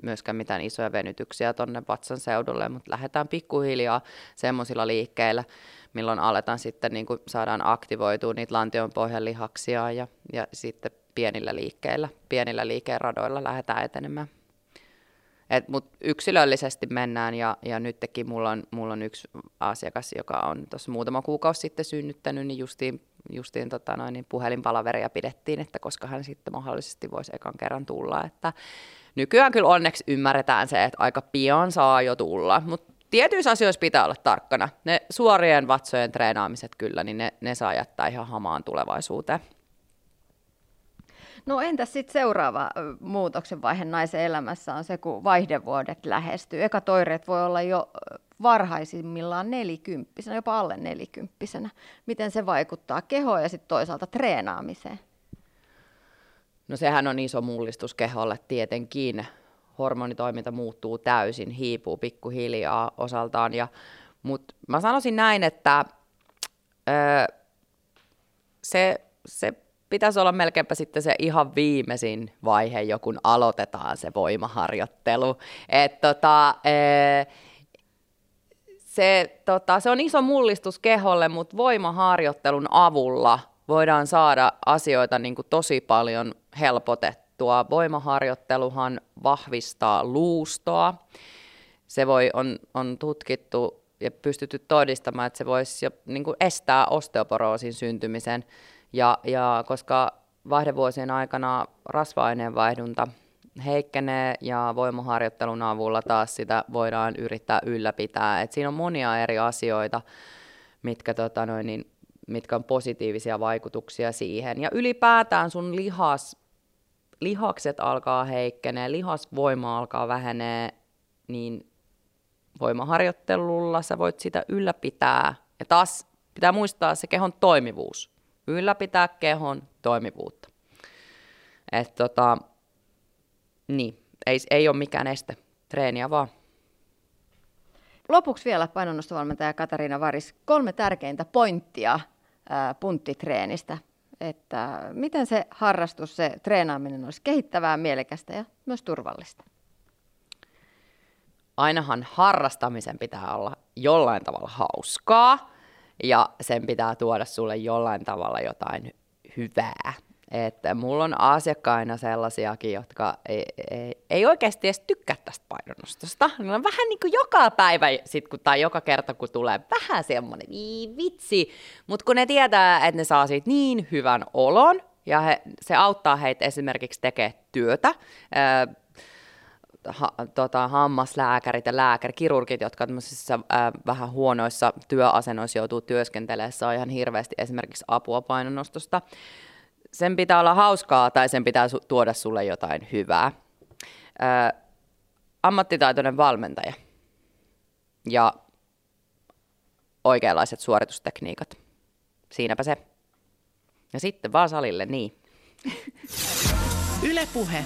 myöskään mitään isoja venytyksiä tuonne vatsan seudulle, mutta lähdetään pikkuhiljaa semmoisilla liikkeillä, milloin aletaan sitten, niin kuin saadaan aktivoitua niitä lantion pohjan lihaksia ja, ja sitten pienillä liikkeillä, pienillä liikeradoilla lähdetään etenemään. Et, mut yksilöllisesti mennään ja, ja nytkin mulla on, mulla on yksi asiakas, joka on tuossa muutama kuukausi sitten synnyttänyt, niin justiin, justiin tota noin, niin puhelinpalaveria pidettiin, että koska hän sitten mahdollisesti voisi ekan kerran tulla. Että nykyään kyllä onneksi ymmärretään se, että aika pian saa jo tulla, mutta tietyissä asioissa pitää olla tarkkana. Ne suorien vatsojen treenaamiset kyllä, niin ne, ne saa jättää ihan hamaan tulevaisuuteen.
No entäs sitten seuraava muutoksen vaihe naisen elämässä on se, kun vaihdevuodet lähestyy. Eka toireet voi olla jo varhaisimmillaan nelikymppisenä, jopa alle nelikymppisenä. Miten se vaikuttaa kehoon ja sitten toisaalta treenaamiseen?
No sehän on iso mullistus keholle tietenkin. Hormonitoiminta muuttuu täysin, hiipuu pikkuhiljaa osaltaan. Ja, Mutta mä sanoisin näin, että öö, se, se pitäisi olla melkeinpä sitten se ihan viimeisin vaihe, jo kun aloitetaan se voimaharjoittelu. Et tota, öö, se, tota, se on iso mullistus keholle, mutta voimaharjoittelun avulla voidaan saada asioita niin kuin tosi paljon helpotettua. Voimaharjoitteluhan vahvistaa luustoa. Se voi, on, on tutkittu ja pystytty todistamaan, että se voisi jo, niin kuin estää osteoporoosin syntymisen. Ja, ja koska vaihdevuosien aikana rasva-aineenvaihdunta heikkenee ja voimaharjoittelun avulla taas sitä voidaan yrittää ylläpitää. Et siinä on monia eri asioita, mitkä, tota noin, niin, mitkä on positiivisia vaikutuksia siihen. Ja ylipäätään sun lihas, lihakset alkaa heikkenee, lihasvoima alkaa vähenee, niin voimaharjoittelulla sä voit sitä ylläpitää. Ja taas pitää muistaa se kehon toimivuus. Ylläpitää kehon toimivuutta. Et tota, niin, ei, ei ole mikään este. Treeniä vaan.
Lopuksi vielä painonnostovalmentaja Katariina Varis, kolme tärkeintä pointtia ää, punttitreenistä. Että miten se harrastus, se treenaaminen olisi kehittävää, mielekästä ja myös turvallista?
Ainahan harrastamisen pitää olla jollain tavalla hauskaa ja sen pitää tuoda sulle jollain tavalla jotain hyvää. Että mulla on asiakkaina sellaisiakin, jotka ei, ei, ei oikeasti edes tykkää tästä painonnostosta. Ne on vähän niin kuin joka päivä sit, kun, tai joka kerta, kun tulee vähän semmoinen, niin vitsi. Mutta kun ne tietää, että ne saa siitä niin hyvän olon, ja he, se auttaa heitä esimerkiksi tekemään työtä, ää, ha, tota, hammaslääkärit ja lääkärit, kirurgit, jotka tämmöisissä ää, vähän huonoissa työasennoissa joutuu työskentelemään, saa ihan hirveästi esimerkiksi apua painonnostosta sen pitää olla hauskaa tai sen pitää su- tuoda sulle jotain hyvää. Ö, ammattitaitoinen valmentaja ja oikeanlaiset suoritustekniikat. Siinäpä se. Ja sitten vaan salille, niin.
Ylepuhe.